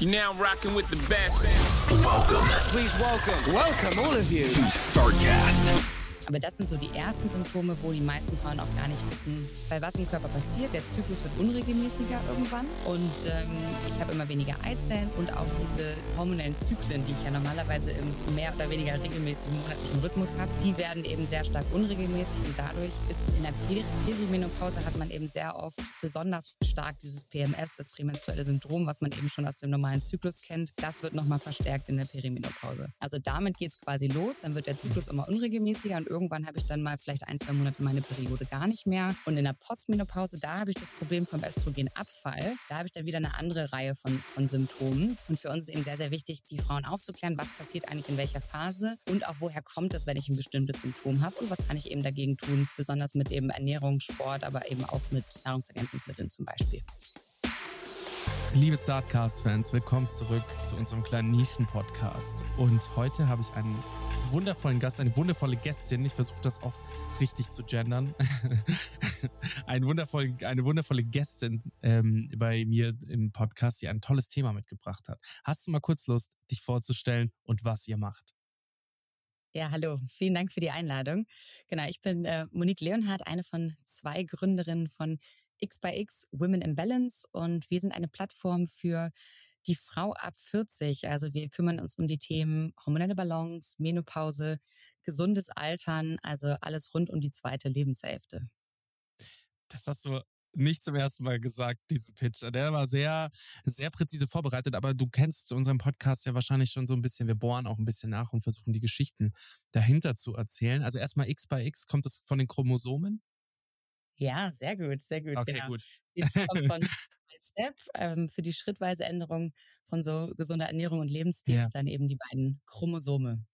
You're now rocking with the best. Welcome Please welcome, welcome all of you. to StarCast. Aber das sind so die ersten Symptome, wo die meisten Frauen auch gar nicht wissen, bei was im Körper passiert. Der Zyklus wird unregelmäßiger irgendwann und ähm, ich habe immer weniger Eizellen und auch diese hormonellen Zyklen, die ich ja normalerweise im mehr oder weniger regelmäßigen monatlichen Rhythmus habe, die werden eben sehr stark unregelmäßig und dadurch ist in der Peri Perimenopause hat man eben sehr oft besonders stark dieses PMS, das prämenstruelle Syndrom, was man eben schon aus dem normalen Zyklus kennt. Das wird nochmal verstärkt in der Perimenopause. Also damit geht es quasi los, dann wird der Zyklus immer unregelmäßiger und irgendwann habe ich dann mal vielleicht ein, zwei Monate meine Periode gar nicht mehr. Und in der Postmenopause, da habe ich das Problem vom Östrogenabfall. Da habe ich dann wieder eine andere Reihe von, von Symptomen. Und für uns ist eben sehr, sehr wichtig, die Frauen aufzuklären, was passiert eigentlich in welcher Phase und auch woher kommt es, wenn ich ein bestimmtes Symptom habe und was kann ich eben dagegen tun, besonders mit eben Ernährung, Sport, aber eben auch mit Nahrungsergänzungsmitteln zum Beispiel. Liebe Startcast-Fans, willkommen zurück zu unserem kleinen Nischen-Podcast. Und heute habe ich einen wundervollen Gast, eine wundervolle Gästin. Ich versuche das auch richtig zu gendern. ein wundervoll, eine wundervolle Gästin ähm, bei mir im Podcast, die ein tolles Thema mitgebracht hat. Hast du mal kurz Lust, dich vorzustellen und was ihr macht? Ja, hallo. Vielen Dank für die Einladung. Genau, ich bin äh, Monique Leonhardt, eine von zwei Gründerinnen von X by X Women in Balance und wir sind eine Plattform für die Frau ab 40. Also wir kümmern uns um die Themen hormonelle Balance, Menopause, gesundes Altern, also alles rund um die zweite Lebenshälfte. Das hast du nicht zum ersten Mal gesagt, diesen Pitch. Der war sehr, sehr präzise vorbereitet, aber du kennst unseren Podcast ja wahrscheinlich schon so ein bisschen. Wir bohren auch ein bisschen nach und versuchen die Geschichten dahinter zu erzählen. Also erstmal X by X, kommt es von den Chromosomen? Ja, sehr gut, sehr gut. Okay, genau. gut. Von Step ähm, für die schrittweise Änderung von so gesunder Ernährung und Lebensstil, Ja. dann eben die beiden Chromosome.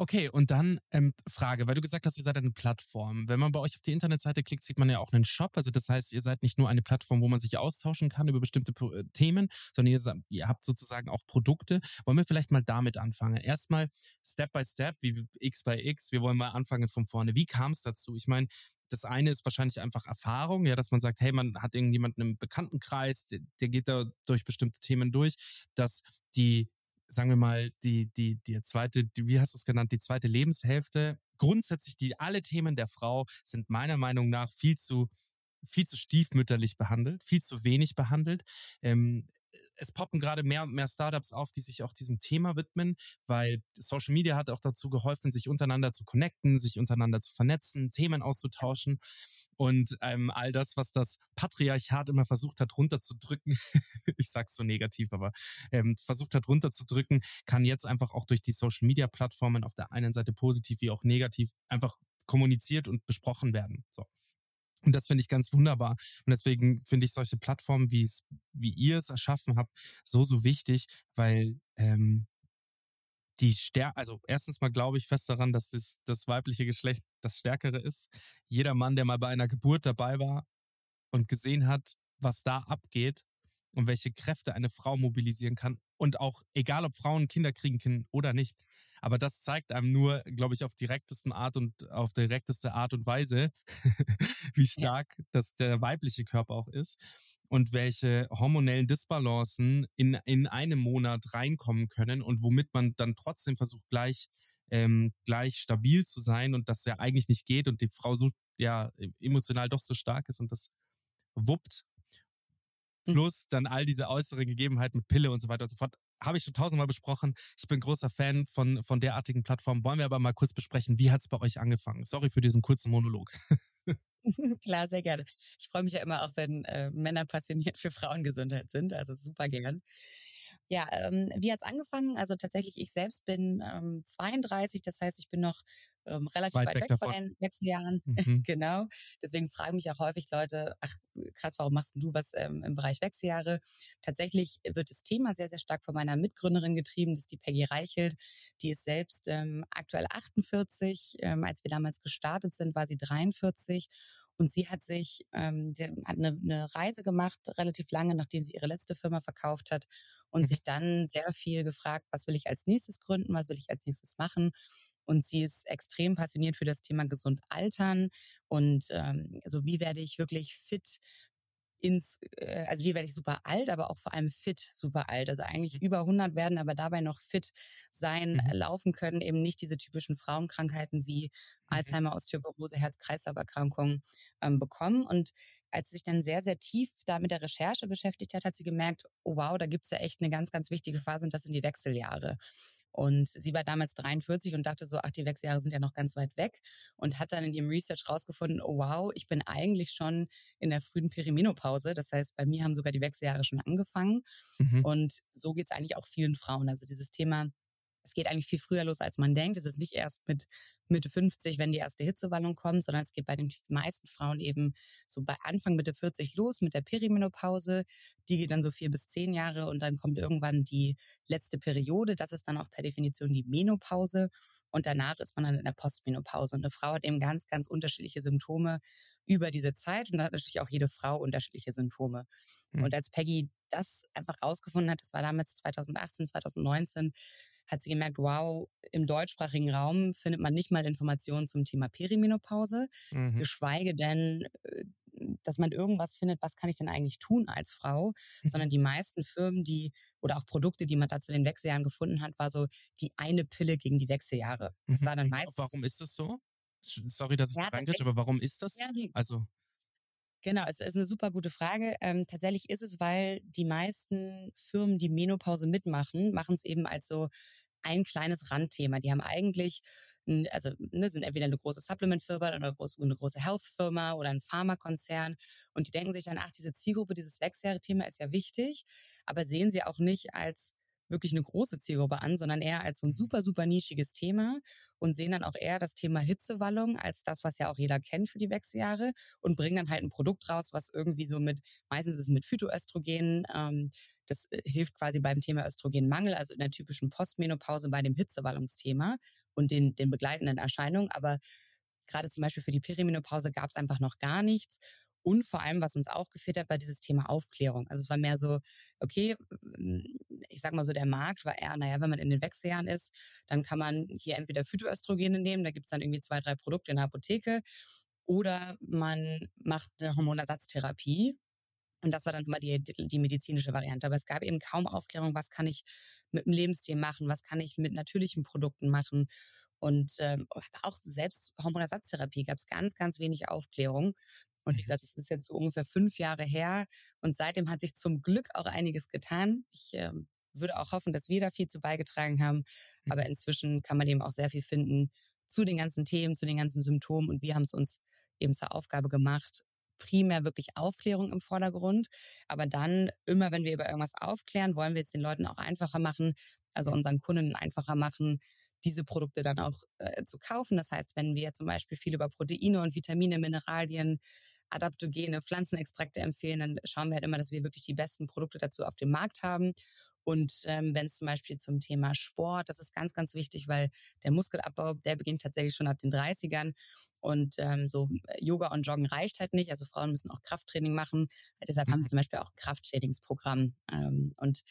Okay, und dann ähm, Frage, weil du gesagt hast, ihr seid eine Plattform. Wenn man bei euch auf die Internetseite klickt, sieht man ja auch einen Shop. Also das heißt, ihr seid nicht nur eine Plattform, wo man sich austauschen kann über bestimmte äh, Themen, sondern ihr, ihr habt sozusagen auch Produkte. Wollen wir vielleicht mal damit anfangen? Erstmal Step by Step, wie X by X. Wir wollen mal anfangen von vorne. Wie kam es dazu? Ich meine, das eine ist wahrscheinlich einfach Erfahrung, ja, dass man sagt, hey, man hat irgendjemanden im Bekanntenkreis, der, der geht da durch bestimmte Themen durch, dass die sagen wir mal, die, die, die zweite, die, wie hast du es genannt, die zweite Lebenshälfte, grundsätzlich die, alle Themen der Frau sind meiner Meinung nach viel zu, viel zu stiefmütterlich behandelt, viel zu wenig behandelt. Ähm, es poppen gerade mehr und mehr Startups auf, die sich auch diesem Thema widmen, weil Social Media hat auch dazu geholfen, sich untereinander zu connecten, sich untereinander zu vernetzen, Themen auszutauschen und ähm, all das, was das Patriarchat immer versucht hat runterzudrücken, ich sag's so negativ, aber ähm, versucht hat runterzudrücken, kann jetzt einfach auch durch die Social Media Plattformen auf der einen Seite positiv wie auch negativ einfach kommuniziert und besprochen werden. So. Und das finde ich ganz wunderbar. Und deswegen finde ich solche Plattformen, wie es, wie ihr es erschaffen habt, so, so wichtig, weil ähm, die Stär also erstens mal glaube ich fest daran, dass das, das weibliche Geschlecht das Stärkere ist. Jeder Mann, der mal bei einer Geburt dabei war und gesehen hat, was da abgeht und welche Kräfte eine Frau mobilisieren kann und auch egal, ob Frauen Kinder kriegen können oder nicht. Aber das zeigt einem nur, glaube ich, auf direktesten Art und auf direkteste Art und Weise, wie stark das der weibliche Körper auch ist und welche hormonellen Disbalancen in, in einem Monat reinkommen können und womit man dann trotzdem versucht, gleich, ähm, gleich stabil zu sein und das ja eigentlich nicht geht und die Frau so ja emotional doch so stark ist und das wuppt. Mhm. Plus dann all diese äußeren Gegebenheiten mit Pille und so weiter und so fort. Habe ich schon tausendmal besprochen. Ich bin großer Fan von, von derartigen Plattformen. Wollen wir aber mal kurz besprechen, wie hat es bei euch angefangen? Sorry für diesen kurzen Monolog. Klar, sehr gerne. Ich freue mich ja immer auch, wenn äh, Männer passioniert für Frauengesundheit sind, also super gern. Ja, ähm, wie hat's angefangen? Also tatsächlich, ich selbst bin ähm, 32, das heißt, ich bin noch ähm, relativ weit, weit weg, weg von den Wechseljahren. Mhm. genau. Deswegen fragen mich auch häufig Leute, ach krass, warum machst du was ähm, im Bereich Wechseljahre? Tatsächlich wird das Thema sehr, sehr stark von meiner Mitgründerin getrieben, das ist die Peggy Reichelt. Die ist selbst ähm, aktuell 48. Ähm, als wir damals gestartet sind, war sie 43 und sie hat sich, ähm, sie hat eine, eine Reise gemacht, relativ lange, nachdem sie ihre letzte Firma verkauft hat und mhm. sich dann sehr viel gefragt, was will ich als nächstes gründen, was will ich als nächstes machen. Und sie ist extrem passioniert für das Thema gesund altern und ähm, also wie werde ich wirklich fit ins, äh, also wie werde ich super alt, aber auch vor allem fit super alt. Also eigentlich mhm. über 100 werden, aber dabei noch fit sein, mhm. laufen können, eben nicht diese typischen Frauenkrankheiten wie mhm. Alzheimer, Osteoporose, Herz-Kreislauf-Erkrankungen ähm, bekommen. Und als sie sich dann sehr, sehr tief da mit der Recherche beschäftigt hat, hat sie gemerkt, oh wow, da gibt's ja echt eine ganz, ganz wichtige Phase und das sind die Wechseljahre. Und sie war damals 43 und dachte so, ach, die Wechseljahre sind ja noch ganz weit weg und hat dann in ihrem Research rausgefunden, oh wow, ich bin eigentlich schon in der frühen Perimenopause. Das heißt, bei mir haben sogar die Wechseljahre schon angefangen. Mhm. Und so geht's eigentlich auch vielen Frauen. Also dieses Thema es geht eigentlich viel früher los, als man denkt. Es ist nicht erst mit Mitte 50, wenn die erste Hitzewallung kommt, sondern es geht bei den meisten Frauen eben so bei Anfang Mitte 40 los mit der Perimenopause. Die geht dann so vier bis zehn Jahre und dann kommt irgendwann die letzte Periode. Das ist dann auch per Definition die Menopause. Und danach ist man dann in der Postmenopause. Und eine Frau hat eben ganz, ganz unterschiedliche Symptome über diese Zeit. Und da hat natürlich auch jede Frau unterschiedliche Symptome. Mhm. Und als Peggy das einfach rausgefunden hat, das war damals 2018, 2019, hat sie gemerkt, wow, im deutschsprachigen Raum findet man nicht mal Informationen zum Thema Perimenopause, mhm. geschweige denn, äh, dass man irgendwas findet, was kann ich denn eigentlich tun als Frau, mhm. sondern die meisten Firmen, die oder auch Produkte, die man da zu den Wechseljahren gefunden hat, war so die eine Pille gegen die Wechseljahre. Das mhm. war dann meistens. Warum ist das so? Sorry, dass ich ja, reingrätsche, aber warum ist das? Ja. Also Genau, es ist eine super gute Frage. Ähm, tatsächlich ist es, weil die meisten Firmen, die Menopause mitmachen, machen es eben als so ein kleines Randthema. Die haben eigentlich, also ne, sind entweder eine große Supplement-Firma oder eine große, Health-Firma oder ein Pharmakonzern. Und die denken sich dann, ach, diese Zielgruppe, dieses Wechseljahre-Thema ist ja wichtig, aber sehen sie auch nicht als wirklich eine große Zielgruppe an, sondern eher als so ein super, super nischiges Thema und sehen dann auch eher das Thema Hitzewallung als das, was ja auch jeder kennt für die Wechseljahre und bringen dann halt ein Produkt raus, was irgendwie so mit, meistens ist es mit Phytoöstrogen, ähm, das äh, hilft quasi beim Thema Östrogenmangel, also in der typischen Postmenopause bei dem Hitzewallungsthema und den, den begleitenden Erscheinungen. Aber gerade zum Beispiel für die Perimenopause gab es einfach noch gar nichts. Und vor allem, was uns auch gefehlt hat, war dieses Thema Aufklärung. Also es war mehr so, okay, ich sag mal so, der Markt war eher, naja, wenn man in den Wechseljahren ist, dann kann man hier entweder Phytoöstrogene nehmen, da gibt's dann irgendwie zwei, drei Produkte in der Apotheke, oder man macht eine Hormonersatztherapie. Und das war dann immer die, die medizinische Variante. Aber es gab eben kaum Aufklärung, was kann ich mit dem Lebensstil machen, was kann ich mit natürlichen Produkten machen. Und ähm, auch selbst Hormonersatztherapie gab es ganz, ganz wenig Aufklärung. Und wie gesagt, das ist jetzt so ungefähr fünf Jahre her. Und seitdem hat sich zum Glück auch einiges getan. Ich äh, würde auch hoffen, dass wir da viel zu beigetragen haben. Mhm. Aber inzwischen kann man eben auch sehr viel finden zu den ganzen Themen, zu den ganzen Symptomen. Und wir haben es uns eben zur Aufgabe gemacht, primär wirklich Aufklärung im Vordergrund. Aber dann, immer wenn wir über irgendwas aufklären, wollen wir es den Leuten auch einfacher machen, also unseren Kunden einfacher machen, diese Produkte dann auch äh, zu kaufen. Das heißt, wenn wir zum Beispiel viel über Proteine und Vitamine, Mineralien, Adaptogene, Pflanzenextrakte empfehlen, dann schauen wir halt immer, dass wir wirklich die besten Produkte dazu auf dem Markt haben. Und ähm, wenn es zum Beispiel zum Thema Sport, das ist ganz, ganz wichtig, weil der Muskelabbau, der beginnt tatsächlich schon ab den 30ern. Und ähm, so Yoga und Joggen reicht halt nicht. Also Frauen müssen auch Krafttraining machen. Deshalb haben wir mhm. zum Beispiel auch Krafttrainingsprogramm. Ähm, und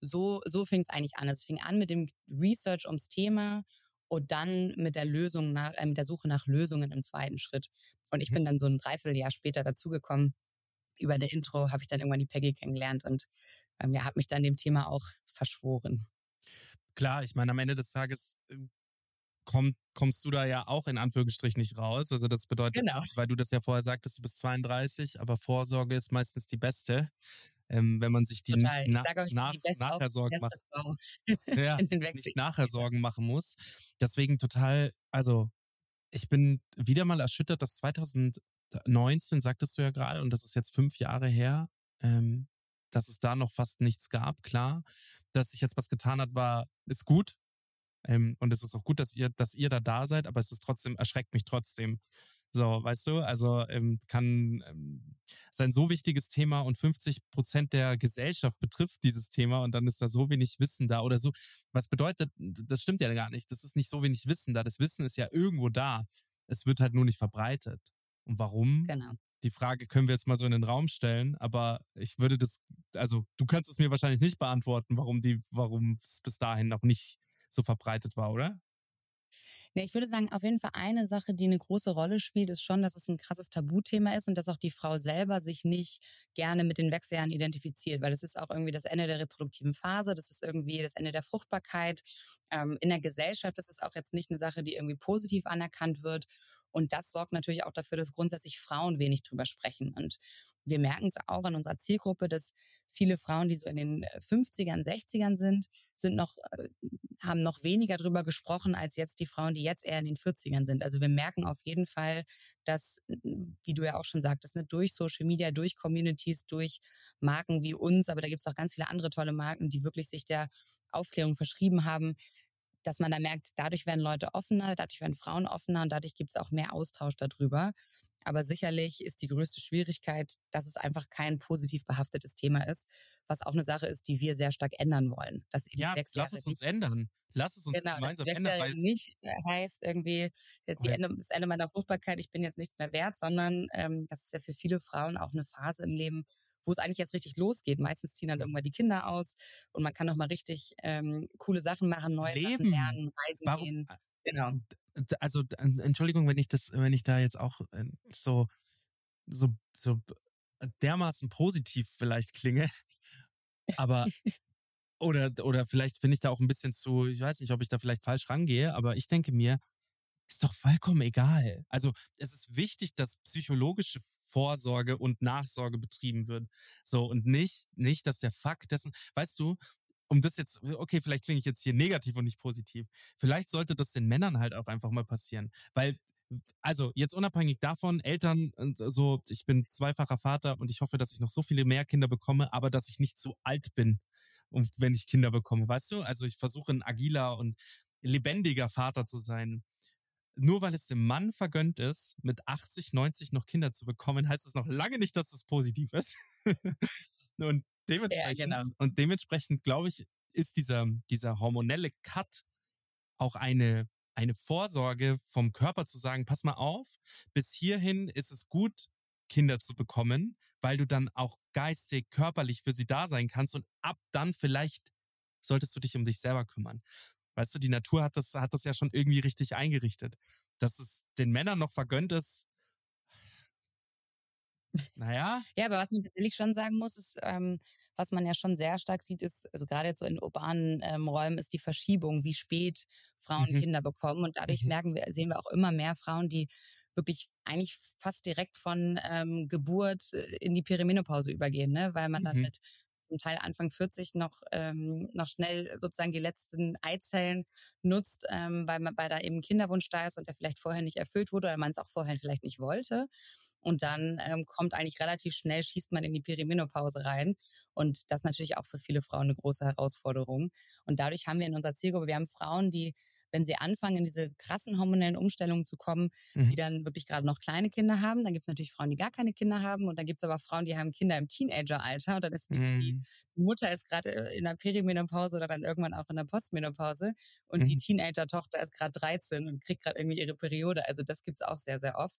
so, so fing es eigentlich an. Es fing an mit dem Research ums Thema und dann mit der Lösung nach, äh, mit der Suche nach Lösungen im zweiten Schritt. Und ich mhm. bin dann so ein Dreivierteljahr später dazugekommen. Über der Intro habe ich dann irgendwann die Peggy kennengelernt und ähm, ja, habe mich dann dem Thema auch verschworen. Klar, ich meine, am Ende des Tages äh, komm, kommst du da ja auch in Anführungsstrichen nicht raus. Also das bedeutet, genau. weil du das ja vorher sagtest, du bist 32, aber Vorsorge ist meistens die beste ähm, wenn man sich die Total. nicht na, nach, nachher Sorgen macht. ja, nicht nachher Sorgen machen muss. Deswegen total, also ich bin wieder mal erschüttert, dass 2019, sagtest du ja gerade, und das ist jetzt fünf Jahre her, ähm, dass es da noch fast nichts gab. Klar, dass sich jetzt was getan hat, war ist gut. Ähm, und es ist auch gut, dass ihr, dass ihr da da seid, aber es ist trotzdem, erschreckt mich trotzdem. So, weißt du, also ähm, kann ähm, sein so wichtiges Thema und 50 Prozent der Gesellschaft betrifft dieses Thema und dann ist da so wenig Wissen da oder so. Was bedeutet, das stimmt ja gar nicht. Das ist nicht so wenig Wissen da. Das Wissen ist ja irgendwo da. Es wird halt nur nicht verbreitet. Und warum? Genau. Die Frage können wir jetzt mal so in den Raum stellen, aber ich würde das, also du kannst es mir wahrscheinlich nicht beantworten, warum die, warum es bis dahin noch nicht so verbreitet war, oder? Nee, ich würde sagen, auf jeden Fall eine Sache, die eine große Rolle spielt, ist schon, dass es ein krasses Tabuthema ist und dass auch die Frau selber sich nicht gerne mit den Wechseljahren identifiziert, weil es ist auch irgendwie das Ende der reproduktiven Phase, das ist irgendwie das Ende der Fruchtbarkeit. Ähm, in der Gesellschaft ist es auch jetzt nicht eine Sache, die irgendwie positiv anerkannt wird. Und das sorgt natürlich auch dafür, dass grundsätzlich Frauen wenig drüber sprechen. Und wir merken es auch in unserer Zielgruppe, dass viele Frauen, die so in den 50ern, 60ern sind, sind noch, äh, haben noch weniger drüber gesprochen als jetzt die Frauen, die jetzt eher in den 40ern sind. Also wir merken auf jeden Fall, dass, wie du ja auch schon sagtest, ne, durch Social Media, durch Communities, durch Marken wie uns, aber da gibt es auch ganz viele andere tolle Marken, die wirklich sich der Aufklärung verschrieben haben, dass man da merkt, dadurch werden Leute offener, dadurch werden Frauen offener und dadurch gibt es auch mehr Austausch darüber. Aber sicherlich ist die größte Schwierigkeit, dass es einfach kein positiv behaftetes Thema ist, was auch eine Sache ist, die wir sehr stark ändern wollen. Dass ja, lass es uns ändern. Lass es uns genau, gemeinsam das ändern. Weil nicht heißt irgendwie jetzt. Ende, das Ende meiner Fruchtbarkeit, ich bin jetzt nichts mehr wert, sondern ähm, das ist ja für viele Frauen auch eine Phase im Leben, wo es eigentlich jetzt richtig losgeht. Meistens ziehen dann irgendwann die Kinder aus und man kann noch mal richtig ähm, coole Sachen machen, neue Leben. Sachen lernen, reisen Warum? gehen. Genau. Also Entschuldigung, wenn ich das, wenn ich da jetzt auch äh, so so so dermaßen positiv vielleicht klinge, aber oder oder vielleicht finde ich da auch ein bisschen zu, ich weiß nicht, ob ich da vielleicht falsch rangehe, aber ich denke mir, ist doch vollkommen egal. Also es ist wichtig, dass psychologische Vorsorge und Nachsorge betrieben wird. So und nicht, nicht, dass der Fakt dessen, weißt du, um das jetzt, okay, vielleicht klinge ich jetzt hier negativ und nicht positiv. Vielleicht sollte das den Männern halt auch einfach mal passieren. Weil, also jetzt unabhängig davon, Eltern, so, ich bin zweifacher Vater und ich hoffe, dass ich noch so viele mehr Kinder bekomme, aber dass ich nicht zu alt bin, und wenn ich Kinder bekomme, weißt du? Also ich versuche ein agiler und lebendiger Vater zu sein nur weil es dem Mann vergönnt ist, mit 80, 90 noch Kinder zu bekommen, heißt es noch lange nicht, dass das positiv ist. und dementsprechend, ja, genau. und dementsprechend, glaube ich, ist dieser, dieser hormonelle Cut auch eine, eine Vorsorge vom Körper zu sagen, pass mal auf, bis hierhin ist es gut, Kinder zu bekommen, weil du dann auch geistig, körperlich für sie da sein kannst und ab dann vielleicht solltest du dich um dich selber kümmern. Weißt du, die Natur hat das, hat das ja schon irgendwie richtig eingerichtet. Dass es den Männern noch vergönnt ist. Naja. ja, aber was man tatsächlich schon sagen muss, ist, ähm, was man ja schon sehr stark sieht, ist, also gerade jetzt so in urbanen ähm, Räumen, ist die Verschiebung, wie spät Frauen mhm. Kinder bekommen. Und dadurch mhm. merken wir, sehen wir auch immer mehr Frauen, die wirklich eigentlich fast direkt von ähm, Geburt äh, in die Perimenopause übergehen, ne? weil man dann mhm. mit zum Teil Anfang 40 noch, ähm, noch schnell sozusagen die letzten Eizellen nutzt, ähm, weil, man, weil da eben Kinderwunsch da ist und der vielleicht vorher nicht erfüllt wurde oder man es auch vorher vielleicht nicht wollte. Und dann ähm, kommt eigentlich relativ schnell, schießt man in die Perimenopause rein. Und das ist natürlich auch für viele Frauen eine große Herausforderung. Und dadurch haben wir in unserer Zielgruppe, wir haben Frauen, die wenn sie anfangen, in diese krassen hormonellen Umstellungen zu kommen, mhm. die dann wirklich gerade noch kleine Kinder haben. Dann gibt es natürlich Frauen, die gar keine Kinder haben. Und dann gibt es aber Frauen, die haben Kinder im Teenageralter. Und dann ist mhm. die, Mutter ist gerade in der Perimenopause oder dann irgendwann auch in der Postmenopause. Und mhm. die Teenager-Tochter ist gerade 13 und kriegt gerade irgendwie ihre Periode. Also das gibt's auch sehr, sehr oft.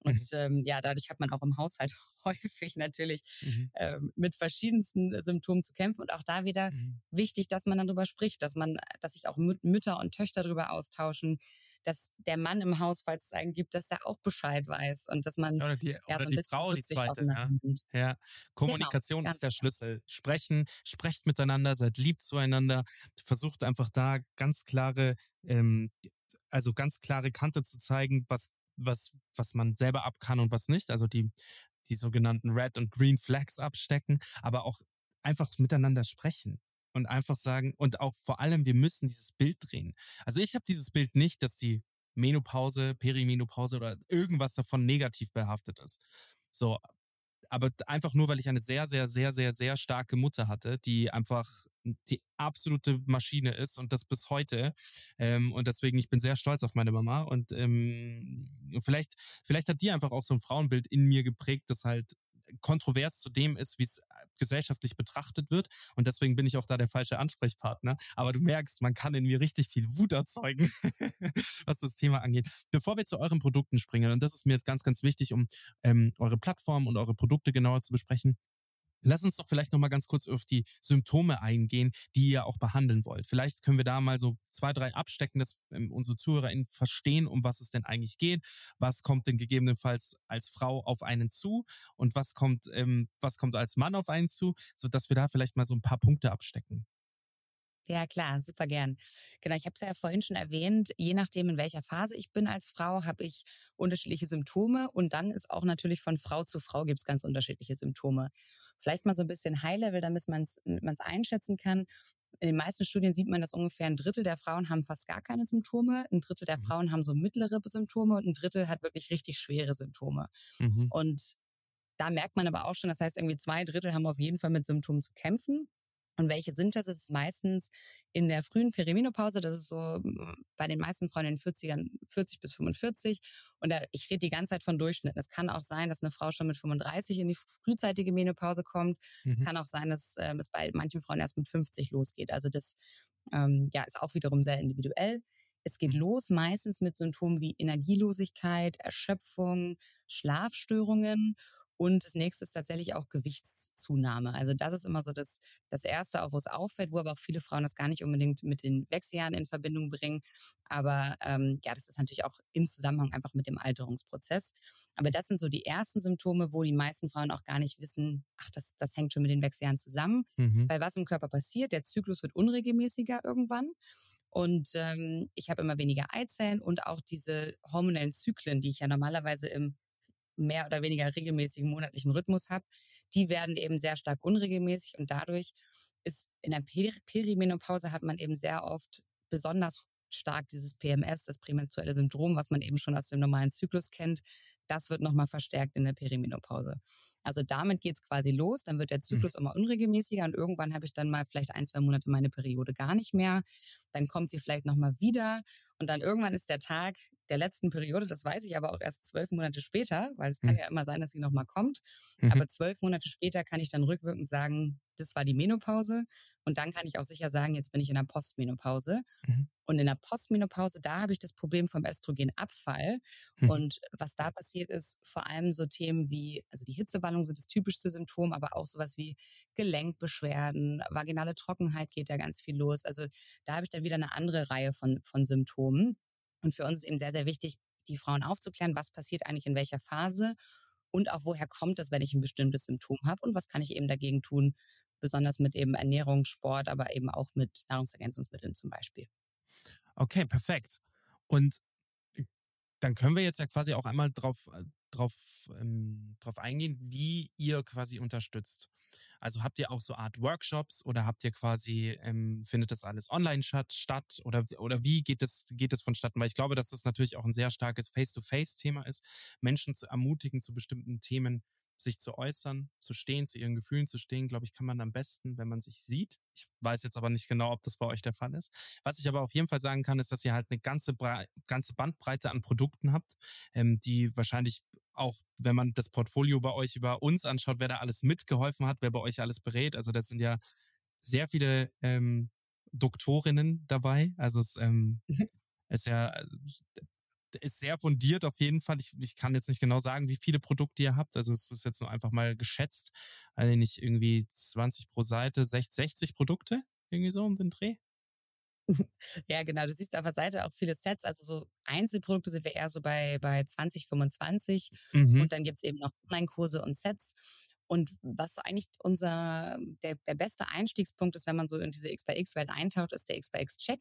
Und mhm. ähm, ja, dadurch hat man auch im Haushalt häufig natürlich mhm. ähm, mit verschiedensten Symptomen zu kämpfen. Und auch da wieder mhm. wichtig, dass man dann darüber spricht, dass man, dass sich auch Mütter und Töchter darüber austauschen, dass der Mann im Haus, falls es einen gibt, dass er auch Bescheid weiß und dass man oder die, ja, oder so die Frau die zweite. Ja. ja. Kommunikation genau, ist der Schlüssel. Sprechen, sprecht miteinander, seid lieb zueinander, versucht einfach da ganz klare ähm, also ganz klare Kante zu zeigen, was was, was man selber ab kann und was nicht. Also die, die sogenannten Red und Green Flags abstecken, aber auch einfach miteinander sprechen und einfach sagen und auch vor allem, wir müssen dieses Bild drehen. Also ich habe dieses Bild nicht, dass die Menopause, Perimenopause oder irgendwas davon negativ behaftet ist. So, aber einfach nur, weil ich eine sehr, sehr, sehr, sehr, sehr starke Mutter hatte, die einfach die absolute Maschine ist und das bis heute. Ähm, und deswegen, ich bin sehr stolz auf meine Mama. Und ähm, vielleicht, vielleicht hat die einfach auch so ein Frauenbild in mir geprägt, das halt kontrovers zu dem ist, wie es gesellschaftlich betrachtet wird. Und deswegen bin ich auch da der falsche Ansprechpartner. Aber du merkst, man kann in mir richtig viel Wut erzeugen, was das Thema angeht. Bevor wir zu euren Produkten springen, und das ist mir ganz, ganz wichtig, um ähm, eure Plattform und eure Produkte genauer zu besprechen, Lass uns doch vielleicht noch mal ganz kurz auf die Symptome eingehen, die ihr auch behandeln wollt. Vielleicht können wir da mal so zwei, drei abstecken, dass ähm, unsere ZuhörerInnen verstehen, um was es denn eigentlich geht. Was kommt denn gegebenenfalls als Frau auf einen zu und was kommt, ähm, was kommt als Mann auf einen zu, so dass wir da vielleicht mal so ein paar Punkte abstecken. Ja, klar, super gern. Genau, ich habe es ja vorhin schon erwähnt, je nachdem, in welcher Phase ich bin als Frau, habe ich unterschiedliche Symptome und dann ist auch natürlich von Frau zu Frau gibt es ganz unterschiedliche Symptome. Vielleicht mal so ein bisschen High-Level, damit man es einschätzen kann. In den meisten Studien sieht man, dass ungefähr ein Drittel der Frauen haben fast gar keine Symptome, ein Drittel der mhm. Frauen haben so mittlere Symptome und ein Drittel hat wirklich richtig schwere Symptome. Mhm. Und da merkt man aber auch schon, das heißt irgendwie zwei Drittel haben auf jeden Fall mit Symptomen zu kämpfen. Und welche sind das? Es ist meistens in der frühen Perimenopause, das ist so mm, bei den meisten Frauen in den 40ern 40 bis 45. Und da, ich rede die ganze Zeit von Durchschnitten. Es kann auch sein, dass eine Frau schon mit 35 in die frühzeitige Menopause kommt. Mhm. Es kann auch sein, dass äh, es bei manchen Frauen erst mit 50 losgeht. Also das ähm, ja, ist auch wiederum sehr individuell. Es geht mhm. los meistens mit Symptomen wie Energielosigkeit, Erschöpfung, Schlafstörungen und das nächste ist tatsächlich auch Gewichtszunahme. Also das ist immer so das, das Erste, auch wo es auffällt, wo aber auch viele Frauen das gar nicht unbedingt mit den Wechseljahren in Verbindung bringen. Aber ähm, ja, das ist natürlich auch im Zusammenhang einfach mit dem Alterungsprozess. Aber das sind so die ersten Symptome, wo die meisten Frauen auch gar nicht wissen, ach, das, das hängt schon mit den Wechseljahren zusammen. Mhm. Weil was im Körper passiert, der Zyklus wird unregelmäßiger irgendwann. Und ähm, ich habe immer weniger Eizellen und auch diese hormonellen Zyklen, die ich ja normalerweise im mehr oder weniger regelmäßigen monatlichen Rhythmus habe, die werden eben sehr stark unregelmäßig und dadurch ist in der Perimenopause hat man eben sehr oft besonders stark dieses PMS, das prämenstruelle Syndrom, was man eben schon aus dem normalen Zyklus kennt, das wird nochmal verstärkt in der Perimenopause. Also damit geht's quasi los, dann wird der Zyklus mhm. immer unregelmäßiger und irgendwann habe ich dann mal vielleicht ein, zwei Monate meine Periode gar nicht mehr. Dann kommt sie vielleicht nochmal wieder und dann irgendwann ist der Tag der letzten Periode, das weiß ich aber auch erst zwölf Monate später, weil es kann mhm. ja immer sein, dass sie nochmal kommt. Mhm. Aber zwölf Monate später kann ich dann rückwirkend sagen, das war die Menopause. Und dann kann ich auch sicher sagen, jetzt bin ich in der Postmenopause. Mhm. Und in der Postmenopause, da habe ich das Problem vom Östrogenabfall. Mhm. Und was da passiert ist, vor allem so Themen wie, also die Hitzewallung sind das typischste Symptom, aber auch sowas wie Gelenkbeschwerden, vaginale Trockenheit geht da ganz viel los. Also da habe ich dann wieder eine andere Reihe von, von Symptomen. Und für uns ist eben sehr, sehr wichtig, die Frauen aufzuklären, was passiert eigentlich in welcher Phase und auch woher kommt es, wenn ich ein bestimmtes Symptom habe und was kann ich eben dagegen tun, besonders mit eben Ernährung, Sport, aber eben auch mit Nahrungsergänzungsmitteln zum Beispiel. Okay, perfekt. Und äh, dann können wir jetzt ja quasi auch einmal drauf, äh, drauf, ähm, drauf eingehen, wie ihr quasi unterstützt. Also habt ihr auch so Art Workshops oder habt ihr quasi, ähm, findet das alles online statt, oder, oder wie geht das, geht das vonstatten? Weil ich glaube, dass das natürlich auch ein sehr starkes Face-to-Face-Thema ist, Menschen zu ermutigen, zu bestimmten Themen sich zu äußern, zu stehen, zu ihren Gefühlen zu stehen, glaube ich, kann man am besten, wenn man sich sieht. Ich weiß jetzt aber nicht genau, ob das bei euch der Fall ist. Was ich aber auf jeden Fall sagen kann, ist, dass ihr halt eine ganze, ganze Bandbreite an Produkten habt, ähm, die wahrscheinlich auch, wenn man das Portfolio bei euch über uns anschaut, wer da alles mitgeholfen hat, wer bei euch alles berät. Also das sind ja sehr viele ähm, Doktorinnen dabei. Also es ähm, mhm. ist ja ist sehr fundiert auf jeden Fall. Ich, ich kann jetzt nicht genau sagen, wie viele Produkte ihr habt. Also es ist jetzt nur einfach mal geschätzt. Also nicht irgendwie 20 pro Seite, 60, 60 Produkte, irgendwie so um den Dreh. Ja, genau. Du siehst auf der Seite auch viele Sets. Also so Einzelprodukte sind wir eher so bei, bei 20, 25. Mhm. Und dann gibt's eben noch Online-Kurse und Sets. Und was eigentlich unser, der, der beste Einstiegspunkt ist, wenn man so in diese X-by-X-Welt eintaucht, ist der X-by-X-Check.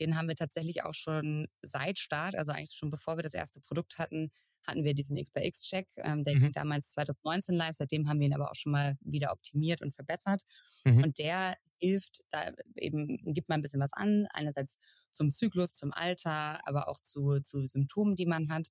Den haben wir tatsächlich auch schon seit Start, also eigentlich schon bevor wir das erste Produkt hatten, hatten wir diesen X-by-X-Check. Ähm, der mhm. ging damals 2019 live, seitdem haben wir ihn aber auch schon mal wieder optimiert und verbessert. Mhm. Und der hilft, da eben gibt man ein bisschen was an, einerseits zum Zyklus, zum Alter, aber auch zu, zu Symptomen, die man hat.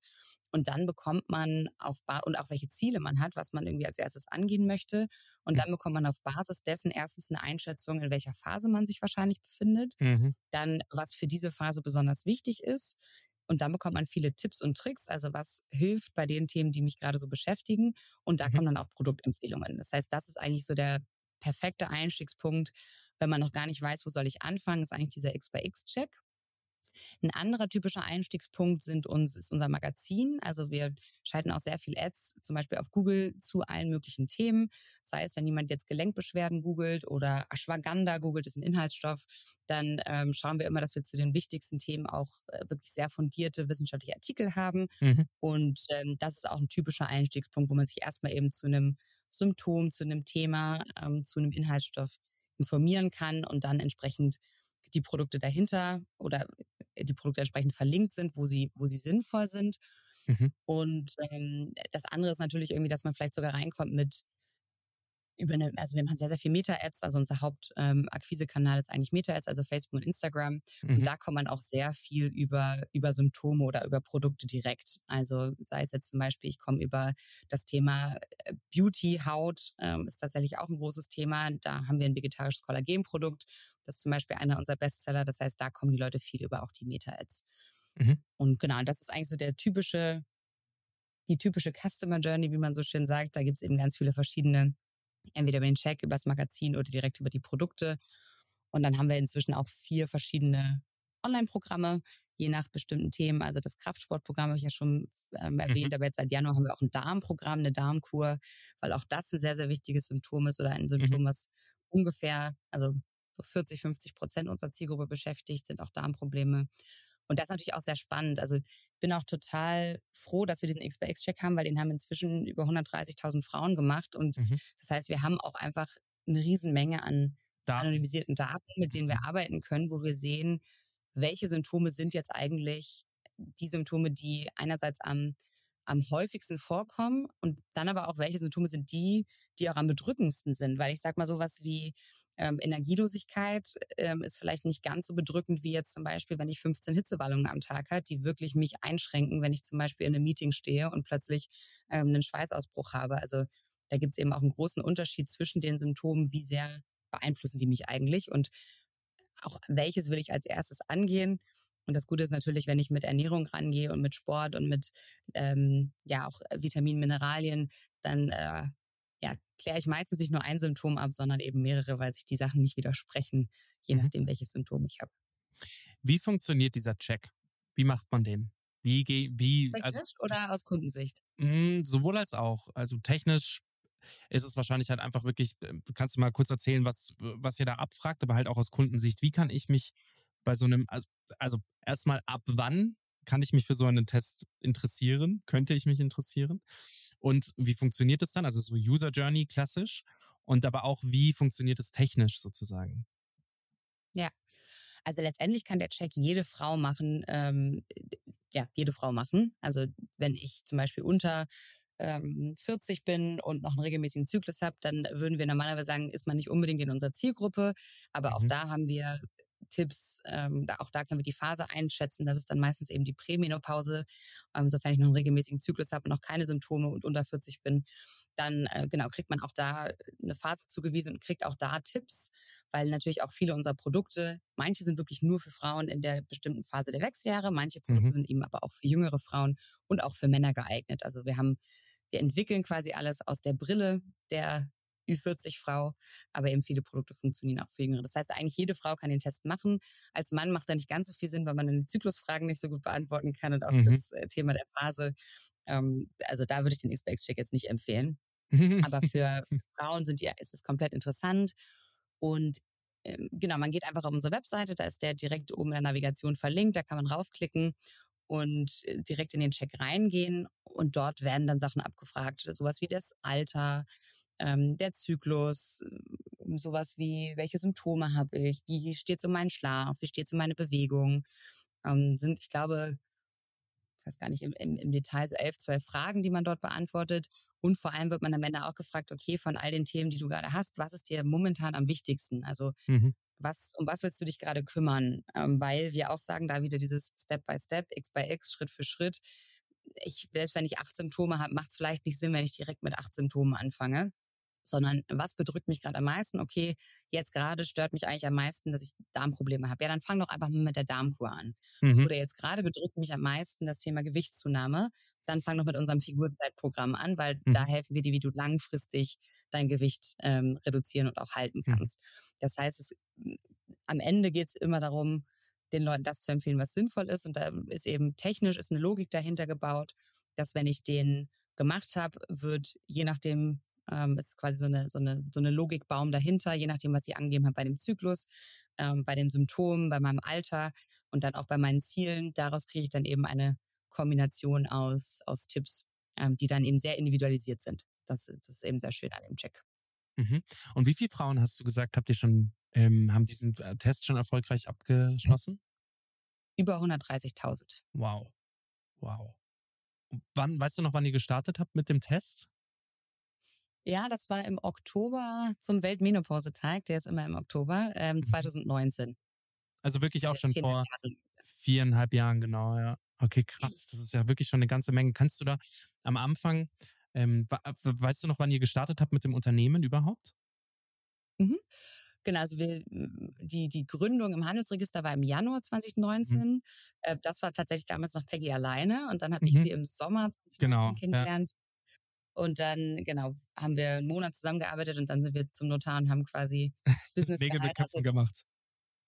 Und dann bekommt man auf und auch welche Ziele man hat, was man irgendwie als erstes angehen möchte. Und dann bekommt man auf Basis dessen erstens eine Einschätzung, in welcher Phase man sich wahrscheinlich befindet. Mhm. Dann, was für diese Phase besonders wichtig ist. Und dann bekommt man viele Tipps und Tricks, also was hilft bei den Themen, die mich gerade so beschäftigen. Und da mhm. kommen dann auch Produktempfehlungen. Das heißt, das ist eigentlich so der perfekte Einstiegspunkt, wenn man noch gar nicht weiß, wo soll ich anfangen, ist eigentlich dieser X by X-Check. Ein anderer typischer Einstiegspunkt sind uns, ist unser Magazin. Also wir schalten auch sehr viel Ads, zum Beispiel auf Google zu allen möglichen Themen. Sei es, wenn jemand jetzt Gelenkbeschwerden googelt oder Ashwagandha googelt, ist ein Inhaltsstoff, dann ähm, schauen wir immer, dass wir zu den wichtigsten Themen auch äh, wirklich sehr fundierte wissenschaftliche Artikel haben. Mhm. Und ähm, das ist auch ein typischer Einstiegspunkt, wo man sich erstmal eben zu einem Symptom, zu einem Thema, ähm, zu einem Inhaltsstoff informieren kann und dann entsprechend die Produkte dahinter oder die Produkte entsprechend verlinkt sind, wo sie, wo sie sinnvoll sind. Mhm. Und ähm, das andere ist natürlich irgendwie, dass man vielleicht sogar reinkommt mit über eine, also wir machen sehr, sehr viel Meta-Ads, also unser Hauptakquisekanal ähm, ist eigentlich Meta-Ads, also Facebook und Instagram. Mhm. Und da kommt man auch sehr viel über, über Symptome oder über Produkte direkt. Also sei es jetzt zum Beispiel, ich komme über das Thema äh, Beauty, Haut, ähm, ist tatsächlich auch ein großes Thema. Da haben wir ein vegetarisches Kollagenprodukt. Das ist zum Beispiel einer unserer Bestseller. Das heißt, da kommen die Leute viel über auch die Meta-Ads. Mhm. Und genau, das ist eigentlich so der typische, die typische Customer Journey, wie man so schön sagt. Da gibt es eben ganz viele verschiedene entweder über den Check, über das Magazin oder direkt über die Produkte. Und dann haben wir inzwischen auch vier verschiedene Online-Programme, je nach bestimmten Themen. Also das Kraftsportprogramm habe ich ja schon ähm, erwähnt, mhm. aber jetzt seit Januar haben wir auch ein Darmprogramm, eine Darmkur, weil auch das ein sehr, sehr wichtiges Symptom ist oder ein Symptom, mhm. was ungefähr, also so 40, 50 Prozent unserer Zielgruppe beschäftigt, sind auch Darmprobleme. Und das ist natürlich auch sehr spannend. Also ich bin auch total froh, dass wir diesen X-by-X-Check haben, weil den haben inzwischen über 130.000 Frauen gemacht. Und mhm. das heißt, wir haben auch einfach eine Riesenmenge an Daten. anonymisierten Daten, mit denen wir mhm. arbeiten können, wo wir sehen, welche Symptome sind jetzt eigentlich die Symptome, die einerseits am am häufigsten vorkommen und dann aber auch, welche Symptome sind die, die auch am bedrückendsten sind. Weil ich sag mal sowas wie ähm, Energielosigkeit ähm, ist vielleicht nicht ganz so bedrückend wie jetzt zum Beispiel, wenn ich 15 Hitzeballungen am Tag hat, die wirklich mich einschränken, wenn ich zum Beispiel in einem Meeting stehe und plötzlich ähm, einen Schweißausbruch habe. Also da gibt es eben auch einen großen Unterschied zwischen den Symptomen, wie sehr beeinflussen die mich eigentlich und auch welches will ich als erstes angehen. Und das Gute ist natürlich, wenn ich mit Ernährung rangehe und mit Sport und mit ähm, ja auch Vitaminen, Mineralien, dann äh, ja, kläre ich meistens nicht nur ein Symptom ab, sondern eben mehrere, weil sich die Sachen nicht widersprechen, je mhm. nachdem, welches Symptom ich habe. Wie funktioniert dieser Check? Wie macht man den? Wie, wie, also, oder aus Kundensicht? Mh, hm, sowohl als auch. Also technisch ist es wahrscheinlich halt einfach wirklich, äh, kannst du mal kurz erzählen, was, was ihr da abfragt, aber halt auch aus Kundensicht. Wie kann ich mich bei so einem, also, also erstmal ab wann kann ich mich für so einen Test interessieren? Könnte ich mich interessieren? Und wie funktioniert es dann? Also so User Journey klassisch und aber auch wie funktioniert es technisch sozusagen? Ja, also letztendlich kann der Check jede Frau machen, ähm, ja, jede Frau machen. Also wenn ich zum Beispiel unter ähm, 40 bin und noch einen regelmäßigen Zyklus habe, dann würden wir normalerweise sagen, ist man nicht unbedingt in unserer Zielgruppe. Aber mhm. auch da haben wir Tipps. Ähm, auch da können wir die Phase einschätzen. Das ist dann meistens eben die Prämenopause. Ähm, sofern ich noch einen regelmäßigen Zyklus habe und noch keine Symptome und unter 40 bin, dann äh, genau kriegt man auch da eine Phase zugewiesen und kriegt auch da Tipps, weil natürlich auch viele unserer Produkte, manche sind wirklich nur für Frauen in der bestimmten Phase der Wechseljahre, manche Produkte mhm. sind eben aber auch für jüngere Frauen und auch für Männer geeignet. Also wir haben wir entwickeln quasi alles aus der Brille der Ü40-Frau, aber eben viele Produkte funktionieren auch für Jüngere. Das heißt, eigentlich jede Frau kann den Test machen. Als Mann macht er nicht ganz so viel Sinn, weil man dann die Zyklusfragen nicht so gut beantworten kann und auch mhm. das äh, Thema der Phase. Ähm, also da würde ich den XBX-Check jetzt nicht empfehlen. aber für Frauen sind die, ist es komplett interessant. Und ähm, genau, man geht einfach auf unsere Webseite, da ist der direkt oben in der Navigation verlinkt, da kann man raufklicken und äh, direkt in den Check reingehen und dort werden dann Sachen abgefragt, sowas wie das Alter, ähm, der Zyklus, äh, sowas wie, welche Symptome habe ich, wie steht es um meinen Schlaf, wie steht es um meine Bewegung, ähm, sind, ich glaube, ich weiß gar nicht im, im, im Detail, so elf, zwölf Fragen, die man dort beantwortet. Und vor allem wird man am Ende auch gefragt, okay, von all den Themen, die du gerade hast, was ist dir momentan am wichtigsten? Also Mhm. was, um was willst du dich gerade kümmern? Ähm, weil wir auch sagen, da wieder dieses Step by Step, X by X, Schritt für Schritt. Ich, selbst wenn ich acht Symptome habe, macht es vielleicht nicht Sinn, wenn ich direkt mit acht Symptomen anfange. Sondern was bedrückt mich gerade am meisten? Okay, jetzt gerade stört mich eigentlich am meisten, dass ich Darmprobleme habe. Ja, dann fang doch einfach mal mit der Darmkur an. Mhm. Oder jetzt gerade bedrückt mich am meisten das Thema Gewichtszunahme. Dann fang doch mit unserem Figurzeitprogramm an, weil Mhm. da helfen wir dir, wie du langfristig dein Gewicht ähm, reduzieren und auch halten Mhm. kannst. Das heißt, es, am Ende geht es immer darum, den Leuten das zu empfehlen, was sinnvoll ist. Und da ist eben technisch ist eine Logik dahinter gebaut, dass wenn ich den gemacht habe, wird je nachdem, ähm, ist quasi so eine, so eine, so eine Logikbaum dahinter, je nachdem, was ich angegeben habe bei dem Zyklus, ähm, bei den Symptomen, bei meinem Alter und dann auch bei meinen Zielen. Daraus kriege ich dann eben eine Kombination aus, aus Tipps, ähm, die dann eben sehr individualisiert sind. Das, das ist eben sehr schön an dem Check. Mhm. Und wie viele Frauen hast du gesagt, habt ihr schon, ähm, haben diesen äh, Test schon erfolgreich abgeschlossen? Über 130.000. Wow. Wow. Wann, weißt du noch, wann ihr gestartet habt mit dem Test? Ja, das war im Oktober zum Weltmenopausetag, der ist immer im Oktober, ähm, 2019. Also wirklich auch Jetzt schon vor Jahre. viereinhalb Jahren, genau, ja. Okay, krass. Das ist ja wirklich schon eine ganze Menge. Kannst du da am Anfang, ähm, wa- weißt du noch, wann ihr gestartet habt mit dem Unternehmen überhaupt? Genau, also wir, die, die Gründung im Handelsregister war im Januar 2019. Äh, Das war tatsächlich damals noch Peggy alleine und dann habe ich Mhm. sie im Sommer 2019 Genau, ja. Und dann, genau, haben wir einen Monat zusammengearbeitet und dann sind wir zum Notar und haben quasi Business Nägel mit Köpfen gemacht.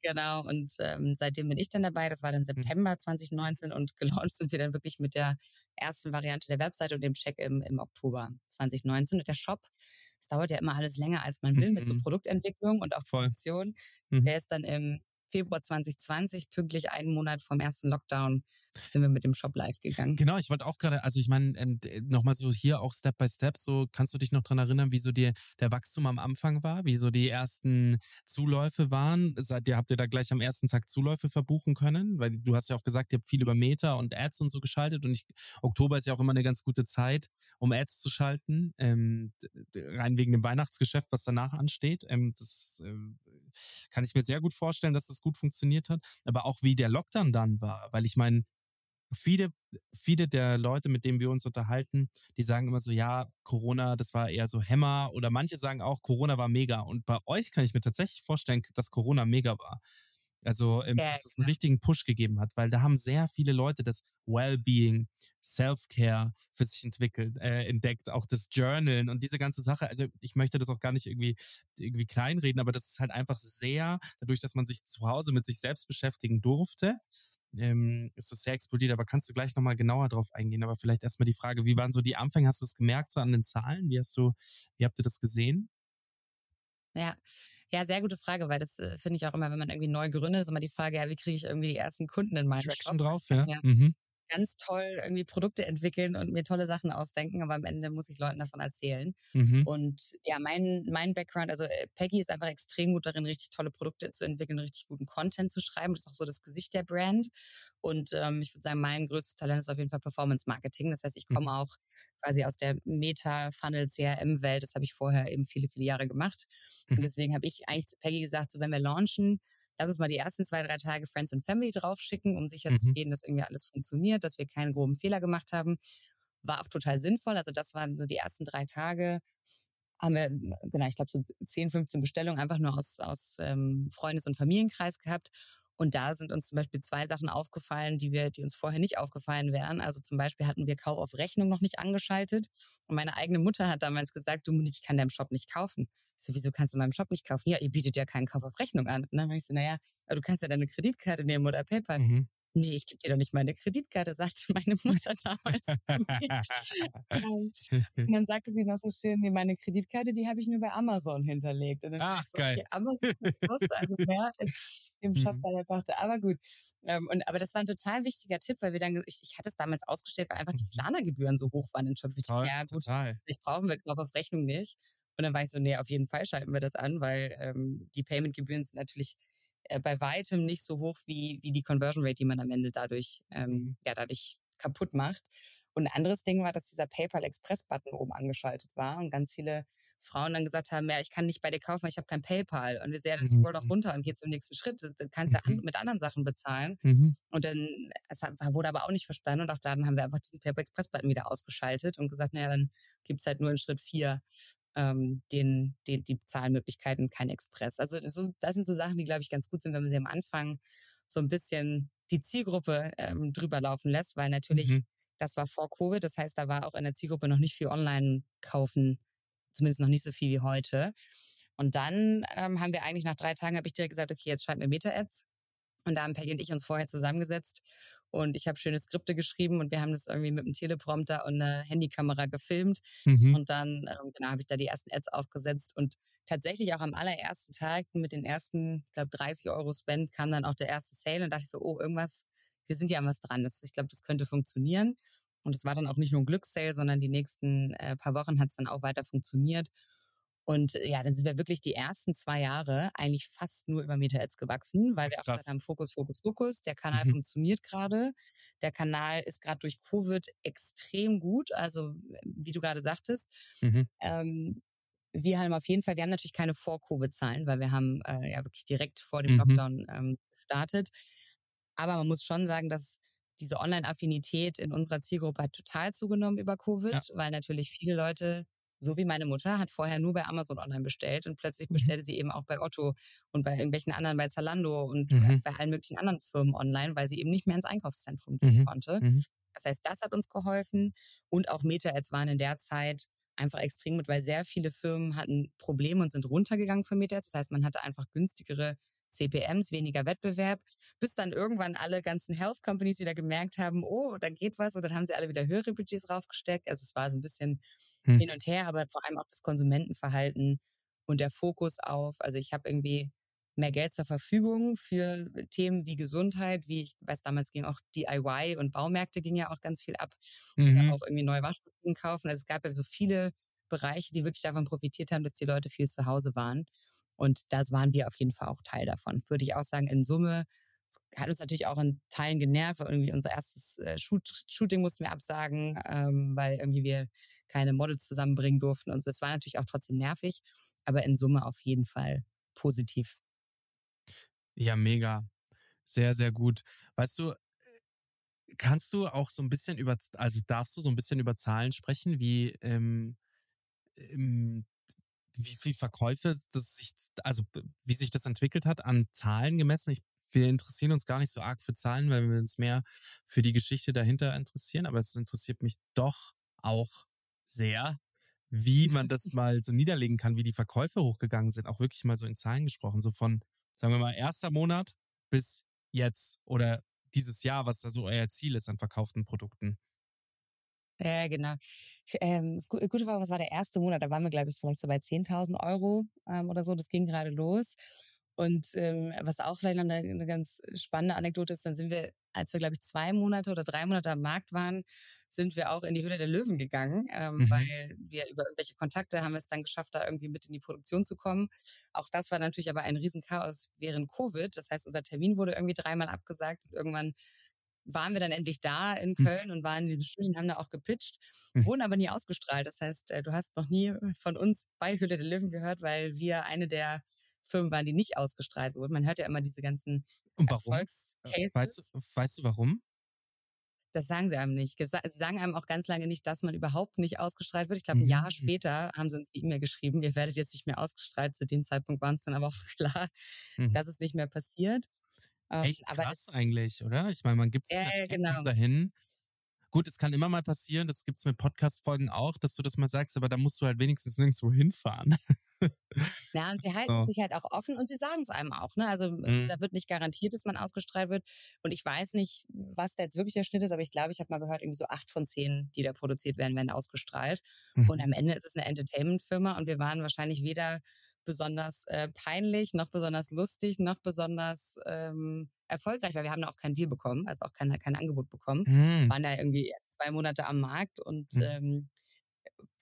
Genau, und ähm, seitdem bin ich dann dabei. Das war dann September 2019 und gelauncht sind wir dann wirklich mit der ersten Variante der Webseite und dem Check im, im Oktober 2019. Und der Shop, es dauert ja immer alles länger, als man will, mit so Mhm. Produktentwicklung und auch. Produktion. Mhm. Der ist dann im Februar 2020, pünktlich einen Monat vom ersten Lockdown, sind wir mit dem Shop live gegangen. Genau, ich wollte auch gerade, also ich meine, ähm, nochmal so hier auch Step by Step, so kannst du dich noch dran erinnern, wie so dir der Wachstum am Anfang war, wie so die ersten Zuläufe waren? Seid ihr, habt ihr da gleich am ersten Tag Zuläufe verbuchen können? Weil du hast ja auch gesagt, ihr habt viel über Meta und Ads und so geschaltet und ich, Oktober ist ja auch immer eine ganz gute Zeit, um Ads zu schalten, ähm, rein wegen dem Weihnachtsgeschäft, was danach ansteht. Ähm, das ähm, kann ich mir sehr gut vorstellen, dass das gut funktioniert hat, aber auch wie der Lockdown dann war, weil ich meine, viele, viele der Leute, mit denen wir uns unterhalten, die sagen immer so, ja, Corona, das war eher so Hämmer oder manche sagen auch, Corona war mega. Und bei euch kann ich mir tatsächlich vorstellen, dass Corona mega war. Also, ähm, Ja, dass es einen genau. richtigen Push gegeben hat, weil da haben sehr viele Leute das Wellbeing, Self-Care für sich entwickelt, äh, entdeckt, auch das Journalen und diese ganze Sache. Also ich möchte das auch gar nicht irgendwie, irgendwie kleinreden, aber das ist halt einfach sehr, dadurch, dass man sich zu Hause mit sich selbst beschäftigen durfte, ähm, ist das sehr explodiert. Aber kannst du gleich nochmal genauer drauf eingehen? Aber vielleicht erstmal die Frage, wie waren so die Anfänge? Hast du es gemerkt so an den Zahlen? Wie hast du, wie habt ihr das gesehen? Ja, ja, sehr gute Frage, weil das äh, finde ich auch immer, wenn man irgendwie neu gründet, ist immer die Frage, ja, wie kriege ich irgendwie die ersten Kunden in meinen Traction Shop? drauf, ja? Ja. Mhm. Ganz toll irgendwie Produkte entwickeln und mir tolle Sachen ausdenken, aber am Ende muss ich Leuten davon erzählen. Mhm. Und ja, mein, mein Background, also äh, Peggy ist einfach extrem gut darin, richtig tolle Produkte zu entwickeln, richtig guten Content zu schreiben. Das ist auch so das Gesicht der Brand. Und ähm, ich würde sagen, mein größtes Talent ist auf jeden Fall Performance Marketing. Das heißt, ich komme auch quasi aus der Meta-Funnel-CRM-Welt. Das habe ich vorher eben viele, viele Jahre gemacht. Und Mhm. deswegen habe ich eigentlich zu Peggy gesagt, so wenn wir launchen, lass uns mal die ersten zwei, drei Tage Friends and Family draufschicken, um sicher zu Mhm. gehen, dass irgendwie alles funktioniert, dass wir keinen groben Fehler gemacht haben. War auch total sinnvoll. Also das waren so die ersten drei Tage haben wir, genau, ich glaube so 10, 15 Bestellungen einfach nur aus, aus ähm, Freundes- und Familienkreis gehabt. Und da sind uns zum Beispiel zwei Sachen aufgefallen, die wir, die uns vorher nicht aufgefallen wären. Also zum Beispiel hatten wir Kauf auf Rechnung noch nicht angeschaltet. Und meine eigene Mutter hat damals gesagt, du, ich kann deinem Shop nicht kaufen. Ich so, wieso kannst du meinemOp nicht kaufen? Ja, ihr bietet ja keinen Kauf auf Rechnung an. Und dann war ich so, naja, du kannst ja deine Kreditkarte nehmen oder PayPal. Mhm. Nee, ich gebe dir doch nicht meine Kreditkarte, sagte meine Mutter damals. und dann sagte sie noch so schön, nee, meine Kreditkarte, die habe ich nur bei Amazon hinterlegt. Und dann Ach, ich so, geil. okay, Amazon wusste also mehr im Shop Mhm. bei der Tochter. Aber gut. Ähm, und, aber das war ein total wichtiger Tipp, weil wir dann, ich, ich hatte es damals ausgestellt, weil einfach die Klarna-Gebühren so hoch waren in Shop. Ich dachte, ja gut, total. vielleicht brauchen wir Kauf auf Rechnung nicht. Und dann war ich so, nee, auf jeden Fall schalten wir das an, weil ähm, die Payment-Gebühren sind natürlich bei weitem nicht so hoch wie, wie die Conversion Rate, die man am Ende dadurch, ähm, Mhm. ja, dadurch kaputt macht. Und ein anderes Ding war, dass dieser PayPal Express Button oben angeschaltet war und ganz viele Frauen dann gesagt haben, ja, ich kann nicht bei dir kaufen, weil ich habe kein PayPal. Und wir sehen, dann scroll doch Mhm. runter und geh zum nächsten Schritt. Du kannst ja Mhm. mit anderen Sachen bezahlen. Mhm. Und dann, es wurde aber auch nicht verstanden und auch dann haben wir einfach diesen PayPal Express Button wieder ausgeschaltet und gesagt, naja, dann gibt's halt nur in Schritt vier ähm, den, den, die Zahlmöglichkeiten, kein Express. Also so, das sind so Sachen, die, glaube ich, ganz gut sind, wenn man sie am Anfang so ein bisschen die Zielgruppe ähm, drüber laufen lässt, weil natürlich, Mhm. das war vor Covid, das heißt, da war auch in der Zielgruppe noch nicht viel online kaufen, zumindest noch nicht so viel wie heute. Und dann ähm, haben wir eigentlich nach drei Tagen, habe ich direkt gesagt, okay, jetzt schreiben wir Meta-Ads. Und da haben Patty und ich uns vorher zusammengesetzt und ich habe schöne Skripte geschrieben und wir haben das irgendwie mit einem Teleprompter und einer Handykamera gefilmt. Mhm. Und dann, ähm, genau, habe ich da die ersten Ads aufgesetzt und tatsächlich auch am allerersten Tag mit den ersten, ich glaube, 30 Euro Spend kam dann auch der erste Sale und dachte ich so, oh, irgendwas, wir sind ja an was dran. Das, ich glaube, das könnte funktionieren. Und es war dann auch nicht nur ein Glückssale, sondern die nächsten äh, paar Wochen hat es dann auch weiter funktioniert. Und äh, ja, dann sind wir wirklich die ersten zwei Jahre eigentlich fast nur über Meta-Ads gewachsen, weil wir auch gesagt haben, Fokus, Fokus, Fokus. Der Kanal Mhm. funktioniert gerade. Der Kanal ist gerade durch Covid extrem gut. Also, wie du gerade sagtest, Mhm. ähm, wir haben auf jeden Fall, wir haben natürlich keine Vor-Covid-Zahlen, weil wir haben äh, ja wirklich direkt vor dem Mhm. Lockdown ähm, gestartet. Aber man muss schon sagen, dass diese Online-Affinität in unserer Zielgruppe hat total zugenommen über Covid, Ja. weil natürlich viele Leute, so wie meine Mutter, hat vorher nur bei Amazon online bestellt und plötzlich Mhm. bestellte sie eben auch bei Otto und bei irgendwelchen anderen, bei Zalando und Mhm. bei allen möglichen anderen Firmen online, weil sie eben nicht mehr ins Einkaufszentrum gehen Mhm. konnte. Mhm. Das heißt, das hat uns geholfen und auch Meta-Ads waren in der Zeit einfach extrem gut, weil sehr viele Firmen hatten Probleme und sind runtergegangen von Meta-Ads. Das heißt, man hatte einfach günstigere CPMs, weniger Wettbewerb, bis dann irgendwann alle ganzen Health Companies wieder gemerkt haben, oh, da geht was und dann haben sie alle wieder höhere Budgets raufgesteckt. Also es war so ein bisschen Hm. hin und her, aber vor allem auch das Konsumentenverhalten und der Fokus auf, also ich habe irgendwie mehr Geld zur Verfügung für Themen wie Gesundheit, wie ich weiß, damals ging auch DIY und Baumärkte ging ja auch ganz viel ab, Mhm. auch irgendwie neue Waschmaschinen kaufen. Also es gab ja so viele Bereiche, die wirklich davon profitiert haben, dass die Leute viel zu Hause waren. Und das waren wir auf jeden Fall auch Teil davon. Würde ich auch sagen, in Summe, hat uns natürlich auch in Teilen genervt, weil irgendwie unser erstes äh, Shoot, Shooting mussten wir absagen, ähm, weil irgendwie wir keine Models zusammenbringen durften und so. Es war natürlich auch trotzdem nervig, aber in Summe auf jeden Fall positiv. Ja, mega. Sehr, sehr gut. Weißt du, kannst du auch so ein bisschen über, also darfst du so ein bisschen über Zahlen sprechen, wie, ähm, wie viel Verkäufe das sich, also wie sich das entwickelt hat an Zahlen gemessen? Ich, wir interessieren uns gar nicht so arg für Zahlen, weil wir uns mehr für die Geschichte dahinter interessieren, aber es interessiert mich doch auch sehr, wie man das mal so niederlegen kann, wie die Verkäufe hochgegangen sind, auch wirklich mal so in Zahlen gesprochen, so von, sagen wir mal, erster Monat bis jetzt oder dieses Jahr, was da so euer Ziel ist an verkauften Produkten. Ja, genau. Ähm, Gute war, was war der erste Monat? Da waren wir, glaube ich, vielleicht so bei 10.000 Euro ähm, oder so. Das ging gerade los. Und ähm, was auch vielleicht eine, eine ganz spannende Anekdote ist, dann sind wir, als wir, glaube ich, zwei Monate oder drei Monate am Markt waren, sind wir auch in die Höhle der Löwen gegangen, ähm, Mhm. weil wir über irgendwelche Kontakte haben es dann geschafft, da irgendwie mit in die Produktion zu kommen. Auch das war natürlich aber ein Riesenchaos während Covid. Das heißt, unser Termin wurde irgendwie dreimal abgesagt. Und irgendwann waren wir dann endlich da in Mhm. Köln und waren in diesen Studien, haben da auch gepitcht, Mhm. wurden aber nie ausgestrahlt. Das heißt, äh, du hast noch nie von uns bei Höhle der Löwen gehört, weil wir eine der Firmen waren, die nicht ausgestrahlt wurden. Man hört ja immer diese ganzen Und warum? Erfolgscases. Weißt du, weißt du warum? Das sagen sie einem nicht. Sie sagen einem auch ganz lange nicht, dass man überhaupt nicht ausgestrahlt wird. Ich glaube, ein Mhm. Jahr später haben sie uns die E-Mail geschrieben, ihr werdet jetzt nicht mehr ausgestrahlt. Zu dem Zeitpunkt war uns dann aber auch klar, Mhm. dass es nicht mehr passiert. Ähm, Echt aber krass das, eigentlich, oder? Ich meine, man gibt Ja, ja, genau. dahin. Gut, es kann immer mal passieren, das gibt's mit Podcast-Folgen auch, dass du das mal sagst, aber da musst du halt wenigstens nirgendwo hinfahren. Ja, und sie halten So. sich halt auch offen und sie sagen es einem auch. Ne? Also Mhm. da wird nicht garantiert, dass man ausgestrahlt wird. Und ich weiß nicht, was da jetzt wirklich der Schnitt ist, aber ich glaube, ich habe mal gehört, irgendwie so acht von zehn, die da produziert werden, werden ausgestrahlt. Mhm. Und am Ende ist es eine Entertainment-Firma und wir waren wahrscheinlich weder besonders äh, peinlich, noch besonders lustig, noch besonders ähm, erfolgreich, weil wir haben da auch keinen Deal bekommen, also auch kein, kein Angebot bekommen. Hm. Waren da irgendwie erst zwei Monate am Markt und Mhm. ähm,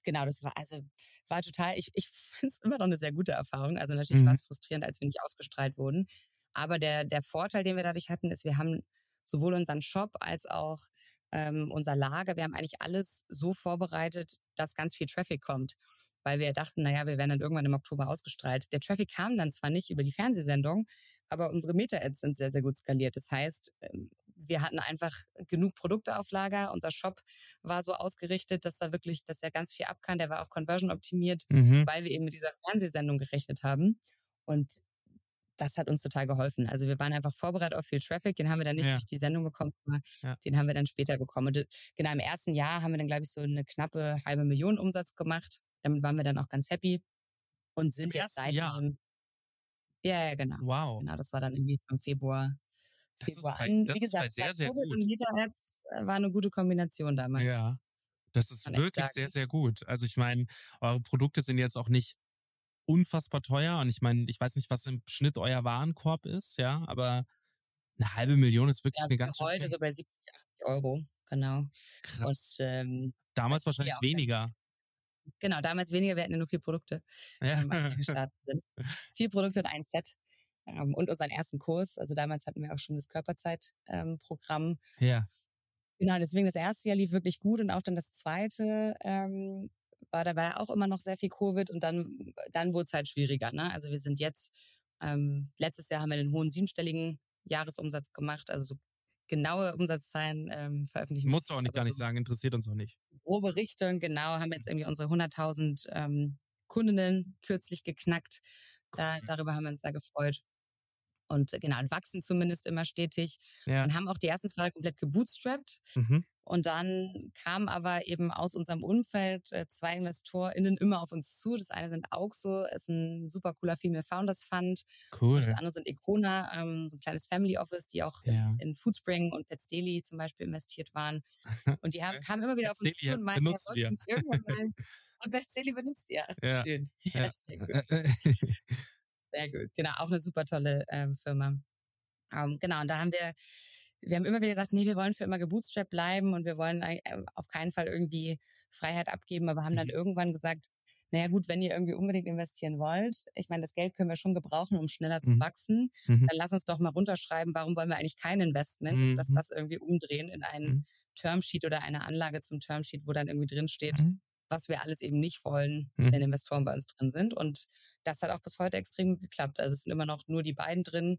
genau, das war also war total, ich, ich finde es immer noch eine sehr gute Erfahrung. Also natürlich Mhm. war es frustrierend, als wir nicht ausgestrahlt wurden. Aber der, der Vorteil, den wir dadurch hatten, ist, wir haben sowohl unseren Shop als auch ähm, unser Lager. Wir haben eigentlich alles so vorbereitet, dass ganz viel Traffic kommt, weil wir dachten, naja, wir werden dann irgendwann im Oktober ausgestrahlt. Der Traffic kam dann zwar nicht über die Fernsehsendung, aber unsere Meta-Ads sind sehr, sehr gut skaliert. Das heißt, ähm, wir hatten einfach genug Produkte auf Lager. Unser Shop war so ausgerichtet, dass da wirklich, dass er ganz viel ab kann. Der war auch conversion optimiert, Mhm. weil wir eben mit dieser Fernsehsendung gerechnet haben. Und das hat uns total geholfen. Also wir waren einfach vorbereitet auf viel Traffic. Den haben wir dann nicht Ja. durch die Sendung bekommen, aber Ja. den haben wir dann später bekommen. Und äh, genau im ersten Jahr haben wir dann, glaube ich, so eine knappe halbe Million Umsatz gemacht. Damit waren wir dann auch ganz happy und sind Im jetzt ersten Jahr? seitdem. Ja, ja, genau. Wow. Genau, das war dann irgendwie im Februar. Das ist Februar bei- das Wie gesagt, sehr, sehr Covid gut. und Meta-Ads äh, war eine gute Kombination damals. Ja. Das ist wirklich sagen. sehr, sehr gut. Also ich meine, eure Produkte sind jetzt auch nicht unfassbar teuer und ich meine, ich weiß nicht, was im Schnitt euer Warenkorb ist, ja, aber eine halbe Million ist wirklich Ja, eine ganz wir heute schön so bei 70, 80 Euro. Genau. krass. Und ähm, Damals wahrscheinlich auch- weniger. genau, damals weniger, wir hatten ja nur vier Produkte, Ja. ähm, als wir gestartet sind. Vier Produkte und ein Set. Ähm, und unseren ersten Kurs. Also damals hatten wir auch schon das Körperzeit-Programm. Ähm, ja. Genau, deswegen das erste Jahr lief wirklich gut und auch dann das zweite ähm, war dabei auch immer noch sehr viel Covid und dann, dann wurde es halt schwieriger. Ne? Also wir sind jetzt, ähm, letztes Jahr haben wir einen hohen siebenstelligen Jahresumsatz gemacht, also so genaue Umsatzzahlen ähm, veröffentlichen. wir Musst du auch nicht gar nicht so sagen, interessiert uns auch nicht. grobe Richtung, genau, haben jetzt irgendwie unsere 100.000 ähm, Kundinnen kürzlich geknackt. Da, darüber haben wir uns sehr gefreut. Und äh, genau, und wachsen zumindest immer stetig. Ja. Und haben auch die ersten zwei Jahre komplett gebootstrapped. Mhm. Und dann kamen aber eben aus unserem Umfeld äh, zwei InvestorInnen immer auf uns zu. Das eine sind Auxo, ist ein super cooler Female Founders Fund. Cool. Und das andere sind Econa, ähm, so ein kleines Family Office, die auch Ja. in Foodspring und Pets Daily zum Beispiel investiert waren. Und die haben, kamen immer wieder auf uns zu und meinten, ja, wir. uns irgendwann mal. Und Pets Daily benutzt ihr. Ja. Schön. Ja. Ja, sehr gut. Sehr gut. Genau, auch eine super tolle ähm, Firma. Ähm, genau, und da haben wir, wir haben immer wieder gesagt, nee, wir wollen für immer gebootstrapped bleiben und wir wollen äh, auf keinen Fall irgendwie Freiheit abgeben, aber haben dann Mhm. irgendwann gesagt, naja gut, wenn ihr irgendwie unbedingt investieren wollt, ich meine, das Geld können wir schon gebrauchen, um schneller zu Mhm. wachsen, Mhm. dann lass uns doch mal runterschreiben, warum wollen wir eigentlich kein Investment, Mhm. dass das irgendwie umdrehen in einen Mhm. Termsheet oder eine Anlage zum Termsheet, wo dann irgendwie drin steht, Mhm. was wir alles eben nicht wollen, Mhm. wenn Investoren bei uns drin sind. Und das hat auch bis heute extrem gut geklappt. Also es sind immer noch nur die beiden drin.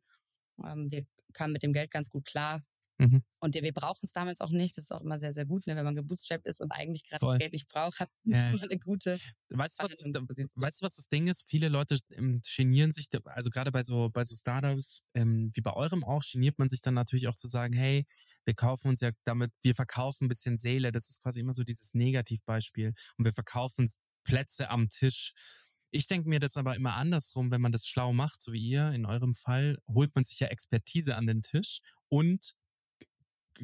Ähm, wir kamen mit dem Geld ganz gut klar. Mhm. Und wir brauchen es damals auch nicht. Das ist auch immer sehr, sehr gut, ne? wenn man gebootstrapped ist und eigentlich gerade das Geld nicht braucht, hat man Ja. eine gute. Weißt du, was das, weißt du, was das Ding ist? Viele Leute ähm, genieren sich, also gerade bei so, bei so Startups, ähm, wie bei eurem auch, geniert man sich dann natürlich auch zu sagen, hey, wir kaufen uns ja damit, wir verkaufen ein bisschen Seele. Das ist quasi immer so dieses Negativbeispiel. Und wir verkaufen Plätze am Tisch. Ich denke mir das aber immer andersrum, wenn man das schlau macht, so wie ihr, in eurem Fall, holt man sich ja Expertise an den Tisch und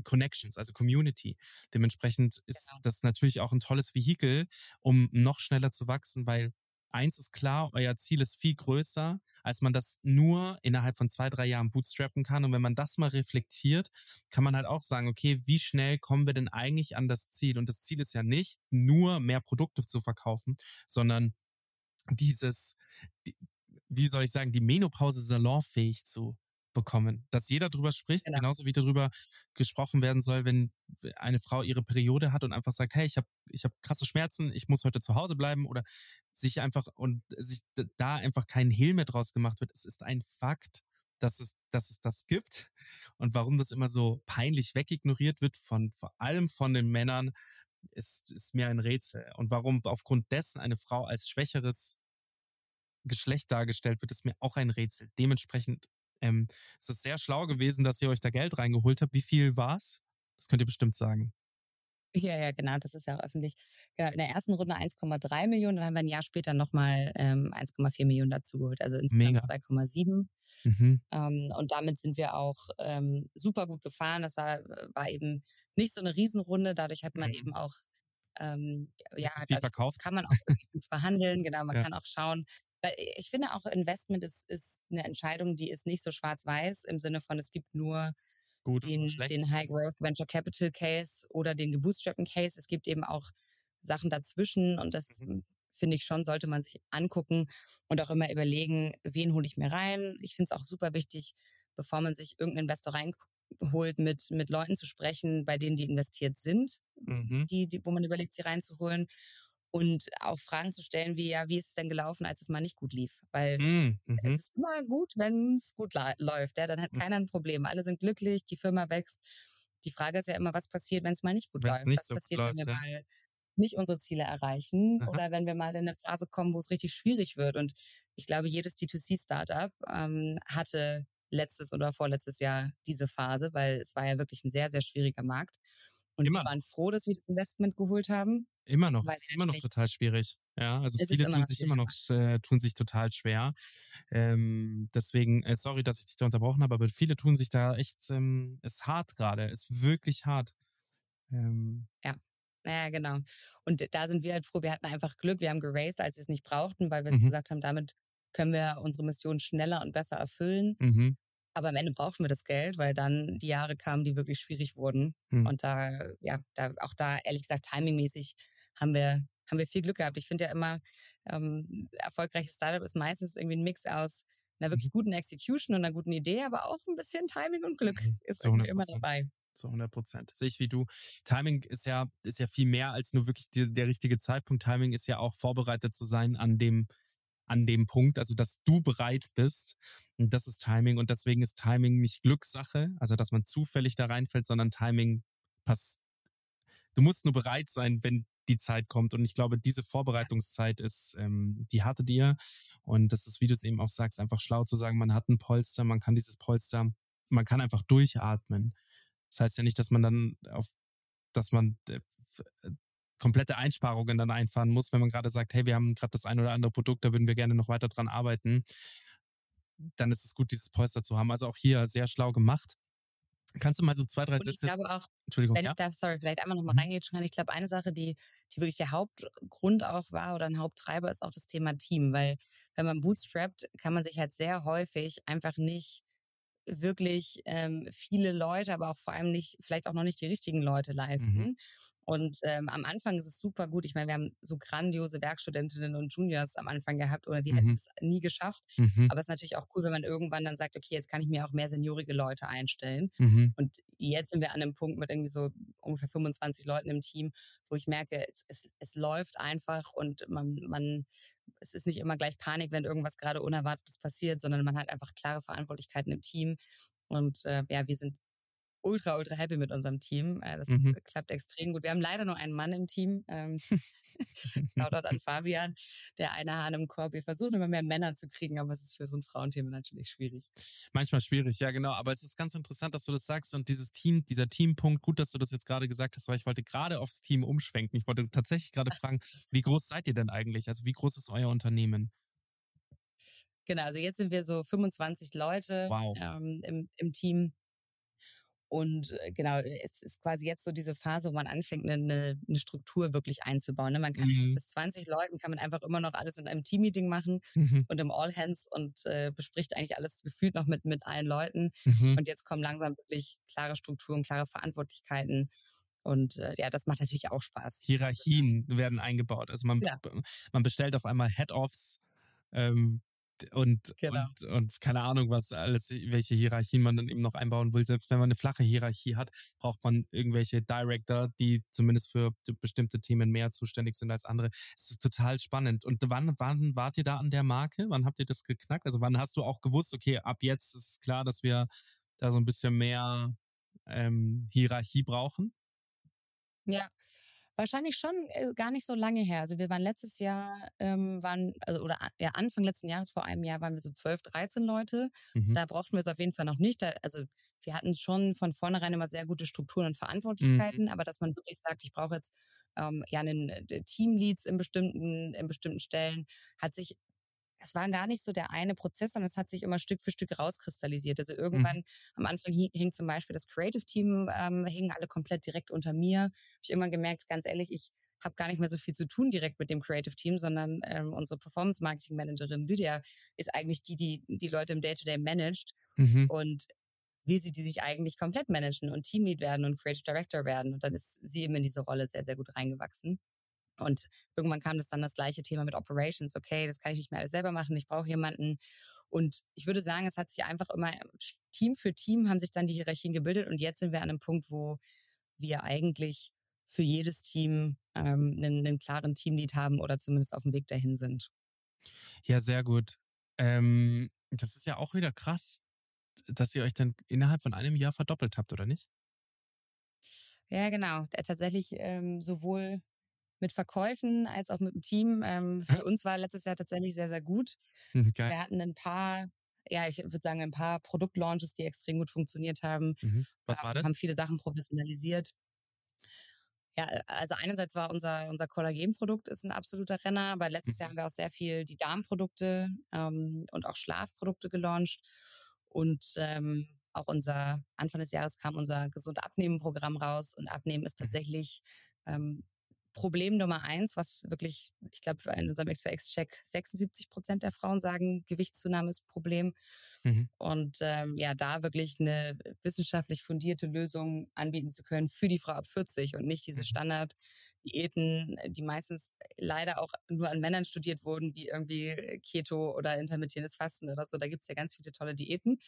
Connections, also Community. Dementsprechend ist Genau. das natürlich auch ein tolles Vehikel, um noch schneller zu wachsen, weil eins ist klar, euer Ziel ist viel größer, als man das nur innerhalb von zwei, drei Jahren bootstrappen kann. Und wenn man das mal reflektiert, kann man halt auch sagen, okay, wie schnell kommen wir denn eigentlich an das Ziel? Und das Ziel ist ja nicht nur mehr Produkte zu verkaufen, sondern dieses, die, wie soll ich sagen, die Menopause salonfähig zu bekommen. Dass jeder drüber spricht, Genau. genauso wie darüber gesprochen werden soll, wenn eine Frau ihre Periode hat und einfach sagt, hey, ich habe ich hab krasse Schmerzen, ich muss heute zu Hause bleiben oder sich einfach und sich da einfach kein Hehl mehr draus gemacht wird. Es ist ein Fakt, dass es, dass es das gibt und warum das immer so peinlich wegignoriert wird von vor allem von den Männern, ist, ist mir ein Rätsel. Und warum aufgrund dessen eine Frau als schwächeres Geschlecht dargestellt wird, ist mir auch ein Rätsel. Dementsprechend ähm, ist es sehr schlau gewesen, dass ihr euch da Geld reingeholt habt. Wie viel war's? Das könnt ihr bestimmt sagen. Ja, ja, genau, das ist ja auch öffentlich. Genau, in der ersten Runde 1,3 Millionen, dann haben wir ein Jahr später nochmal ähm, 1,4 Millionen dazugeholt, also insgesamt 2,7. Mhm. Ähm, und damit sind wir auch ähm, super gut gefahren. Das war, war eben nicht so eine Riesenrunde. Dadurch hat man Mhm. eben auch, ähm, ja, viel verkauft? kann man auch verhandeln. Genau, man Ja. kann auch schauen. Weil ich finde auch Investment ist, ist eine Entscheidung, die ist nicht so schwarz-weiß im Sinne von, es gibt nur Gut den, den High Growth Venture Capital Case oder den gebootstrappten Case. Es gibt eben auch Sachen dazwischen und das Mhm. finde ich schon, sollte man sich angucken und auch immer überlegen, wen hole ich mir rein. Ich finde es auch super wichtig, bevor man sich irgendeinen Investor rein holt, mit, mit Leuten zu sprechen, bei denen die investiert sind, Mhm. die, die, wo man überlegt, sie reinzuholen. Und auch Fragen zu stellen wie, ja, wie ist es denn gelaufen, als es mal nicht gut lief? Weil Mhm. Mhm. es ist immer gut, wenn es gut läuft. Ja, dann hat Mhm. keiner ein Problem. Alle sind glücklich, die Firma wächst. Die Frage ist ja immer, was passiert, wenn es mal nicht gut Wenn's läuft? nicht was so passiert, wenn wir läuft, ja. mal nicht unsere Ziele erreichen Aha. oder wenn wir mal in eine Phase kommen, wo es richtig schwierig wird? Und ich glaube, jedes D2C-Startup ähm, hatte letztes oder vorletztes Jahr diese Phase, weil es war ja wirklich ein sehr, sehr schwieriger Markt. Und Immer wir waren froh, dass wir das Investment geholt haben. Immer noch, Weil es ist immer noch total schwierig. Ja, also Es viele tun sich schwierig. immer noch, äh, tun sich total schwer. Ähm, deswegen, äh, sorry, dass ich dich da unterbrochen habe, aber viele tun sich da echt, ähm, ist hart gerade, ist wirklich hart. Ähm, Naja, genau. Und da sind wir halt froh, wir hatten einfach Glück, wir haben geraced, als wir es nicht brauchten, weil wir Mhm. gesagt haben, damit können wir unsere Mission schneller und besser erfüllen. mhm, Aber am Ende brauchten wir das Geld, weil dann die Jahre kamen, die wirklich schwierig wurden. Mhm. Und da, ja, da, auch da, ehrlich gesagt, timingmäßig haben wir, haben wir viel Glück gehabt. Ich finde ja immer, ähm, erfolgreiches Startup ist meistens irgendwie ein Mix aus einer wirklich Mhm. guten Execution und einer guten Idee, aber auch ein bisschen Timing und Glück Mhm. ist irgendwie immer 100%. dabei. zu 100 Prozent. Sehe ich wie du. Timing ist ja, ist ja viel mehr als nur wirklich die, der richtige Zeitpunkt. Timing ist ja auch vorbereitet zu sein an dem, an dem Punkt, also dass du bereit bist. Und das ist Timing. Und deswegen ist Timing nicht Glückssache, also dass man zufällig da reinfällt, sondern Timing passt. Du musst nur bereit sein, wenn die Zeit kommt. Und ich glaube, diese Vorbereitungszeit ist, ähm, die hattet ihr. Und das ist, wie du es eben auch sagst, einfach schlau zu sagen, man hat ein Polster, man kann dieses Polster, man kann einfach durchatmen. Das heißt ja nicht, dass man dann auf, dass man äh, äh, komplette Einsparungen dann einfahren muss, wenn man gerade sagt, hey, wir haben gerade das ein oder andere Produkt, da würden wir gerne noch weiter dran arbeiten. Dann ist es gut, dieses Polster zu haben. Also auch hier sehr schlau gemacht. Kannst du mal so zwei, drei Und ich Sätze, glaube auch, Entschuldigung, wenn ja? ich darf, sorry, vielleicht einmal nochmal Mhm. reingehen kann. Ich glaube, eine Sache, die, die wirklich der Hauptgrund auch war oder ein Haupttreiber ist auch das Thema Team, weil wenn man bootstrappt, kann man sich halt sehr häufig einfach nicht wirklich ähm, viele Leute, aber auch vor allem nicht, vielleicht auch noch nicht die richtigen Leute leisten. Mhm. Und ähm, am Anfang ist es super gut. Ich meine, wir haben so grandiose Werkstudentinnen und Juniors am Anfang gehabt oder die Mhm. hätten es nie geschafft. Mhm. Aber es ist natürlich auch cool, wenn man irgendwann dann sagt, okay, jetzt kann ich mir auch mehr seniorige Leute einstellen. Mhm. Und jetzt sind wir an einem Punkt mit irgendwie so ungefähr 25 Leuten im Team, wo ich merke, es, es, es läuft einfach und man, man, es ist nicht immer gleich Panik, wenn irgendwas gerade Unerwartetes passiert, sondern man hat einfach klare Verantwortlichkeiten im Team. Und äh, ja, wir sind ultra, ultra happy mit unserem Team. Äh, das Mhm. klappt extrem gut. Wir haben leider nur einen Mann im Team. Ähm, Shoutout an Fabian, der eine Hahn im Korb. Wir versuchen immer mehr Männer zu kriegen, aber es ist für so ein Frauenthema natürlich schwierig. Manchmal schwierig, ja genau. Aber es ist ganz interessant, dass du das sagst und dieses Team, dieser Teampunkt, gut, dass du das jetzt gerade gesagt hast, weil ich wollte gerade aufs Team umschwenken. Ich wollte tatsächlich gerade fragen, wie groß seid ihr denn eigentlich? Also wie groß ist euer Unternehmen? Genau, also jetzt sind wir so 25 Leute Wow. ähm, im, im Team. Und äh, genau, es ist quasi jetzt so diese Phase, wo man anfängt, eine, eine, eine Struktur wirklich einzubauen. Ne? Man kann Mhm. bis 20 Leuten kann man einfach immer noch alles in einem Teammeeting machen Mhm. und im All Hands und äh, bespricht eigentlich alles gefühlt noch mit, mit allen Leuten. Mhm. Und jetzt kommen langsam wirklich klare Strukturen, klare Verantwortlichkeiten. Und äh, ja, das macht natürlich auch Spaß. Hierarchien werden eingebaut. Also man, Ja. man bestellt auf einmal Head-Offs ähm, und, Genau. und, und keine Ahnung, was alles, welche Hierarchien man dann eben noch einbauen will. Selbst wenn man eine flache Hierarchie hat, braucht man irgendwelche Director, die zumindest für bestimmte Themen mehr zuständig sind als andere. Es ist total spannend. Und wann, wann wart ihr da an der Marke? Wann habt ihr das geknackt? Also wann hast du auch gewusst, okay, ab jetzt ist klar, dass wir da so ein bisschen mehr ähm, Hierarchie brauchen? Ja, wahrscheinlich schon äh, gar nicht so lange her. Also wir waren letztes Jahr, ähm, waren, also oder ja, Anfang letzten Jahres, vor einem Jahr waren wir so 12, 13 Leute. Mhm. Da brauchten wir es auf jeden Fall noch nicht. Da, also wir hatten schon von vornherein immer sehr gute Strukturen und Verantwortlichkeiten, aber dass man wirklich sagt, ich brauche jetzt ähm, ja einen äh, Teamleads in bestimmten, in bestimmten Stellen, hat sich es war gar nicht so der eine Prozess, sondern es hat sich immer Stück für Stück rauskristallisiert. Also irgendwann am Anfang hing, zum Beispiel das Creative Team, ähm, hingen alle komplett direkt unter mir. Hab ich irgendwann gemerkt, ganz ehrlich, ich habe gar nicht mehr so viel zu tun direkt mit dem Creative Team, sondern ähm, unsere Performance Marketing Managerin Lydia ist eigentlich die, die die Leute im Day-to-Day managt Mhm. und will sie die sich eigentlich komplett managen und Teamlead werden und Creative Director werden. Und dann ist sie eben in diese Rolle sehr, sehr gut reingewachsen. Und irgendwann kam das dann das gleiche Thema mit Operations. Okay, das kann ich nicht mehr alles selber machen. Ich brauche jemanden. Und ich würde sagen, es hat sich einfach immer Team für Team haben sich dann die Hierarchien gebildet und jetzt sind wir an einem Punkt, wo wir eigentlich für jedes Team ähm, einen, einen klaren Teamlead haben oder zumindest auf dem Weg dahin sind. Ja, sehr gut. Ähm, das ist ja auch wieder krass, dass ihr euch dann innerhalb von einem Jahr verdoppelt habt, oder nicht? Ja, genau. Tatsächlich ähm, sowohl mit Verkäufen als auch mit dem Team. Ähm, für uns war letztes Jahr tatsächlich sehr, sehr gut. Mhm, geil. Wir hatten ein paar, ja, ich würde sagen, ein paar Produktlaunches, die extrem gut funktioniert haben. Mhm. Was war das? Haben viele Sachen professionalisiert. Ja, also einerseits war unser, unser Kollagenprodukt ist ein absoluter Renner, aber letztes Jahr Mhm. haben wir auch sehr viel die Darmprodukte ähm, und auch Schlafprodukte gelauncht. Und ähm, auch unser, Anfang des Jahres kam unser Gesund Abnehmen-Programm raus und Abnehmen ist Mhm. tatsächlich ähm, Problem Nummer eins, was wirklich, ich glaube, in unserem XPX-Check 76 Prozent der Frauen sagen, Gewichtszunahme ist Problem. Mhm. Und ähm, ja, da wirklich eine wissenschaftlich fundierte Lösung anbieten zu können für die Frau ab 40 und nicht diese Mhm. Standard-Diäten, die meistens leider auch nur an Männern studiert wurden, wie irgendwie Keto oder intermittierendes Fasten oder so. Da gibt's ja ganz viele tolle Diäten,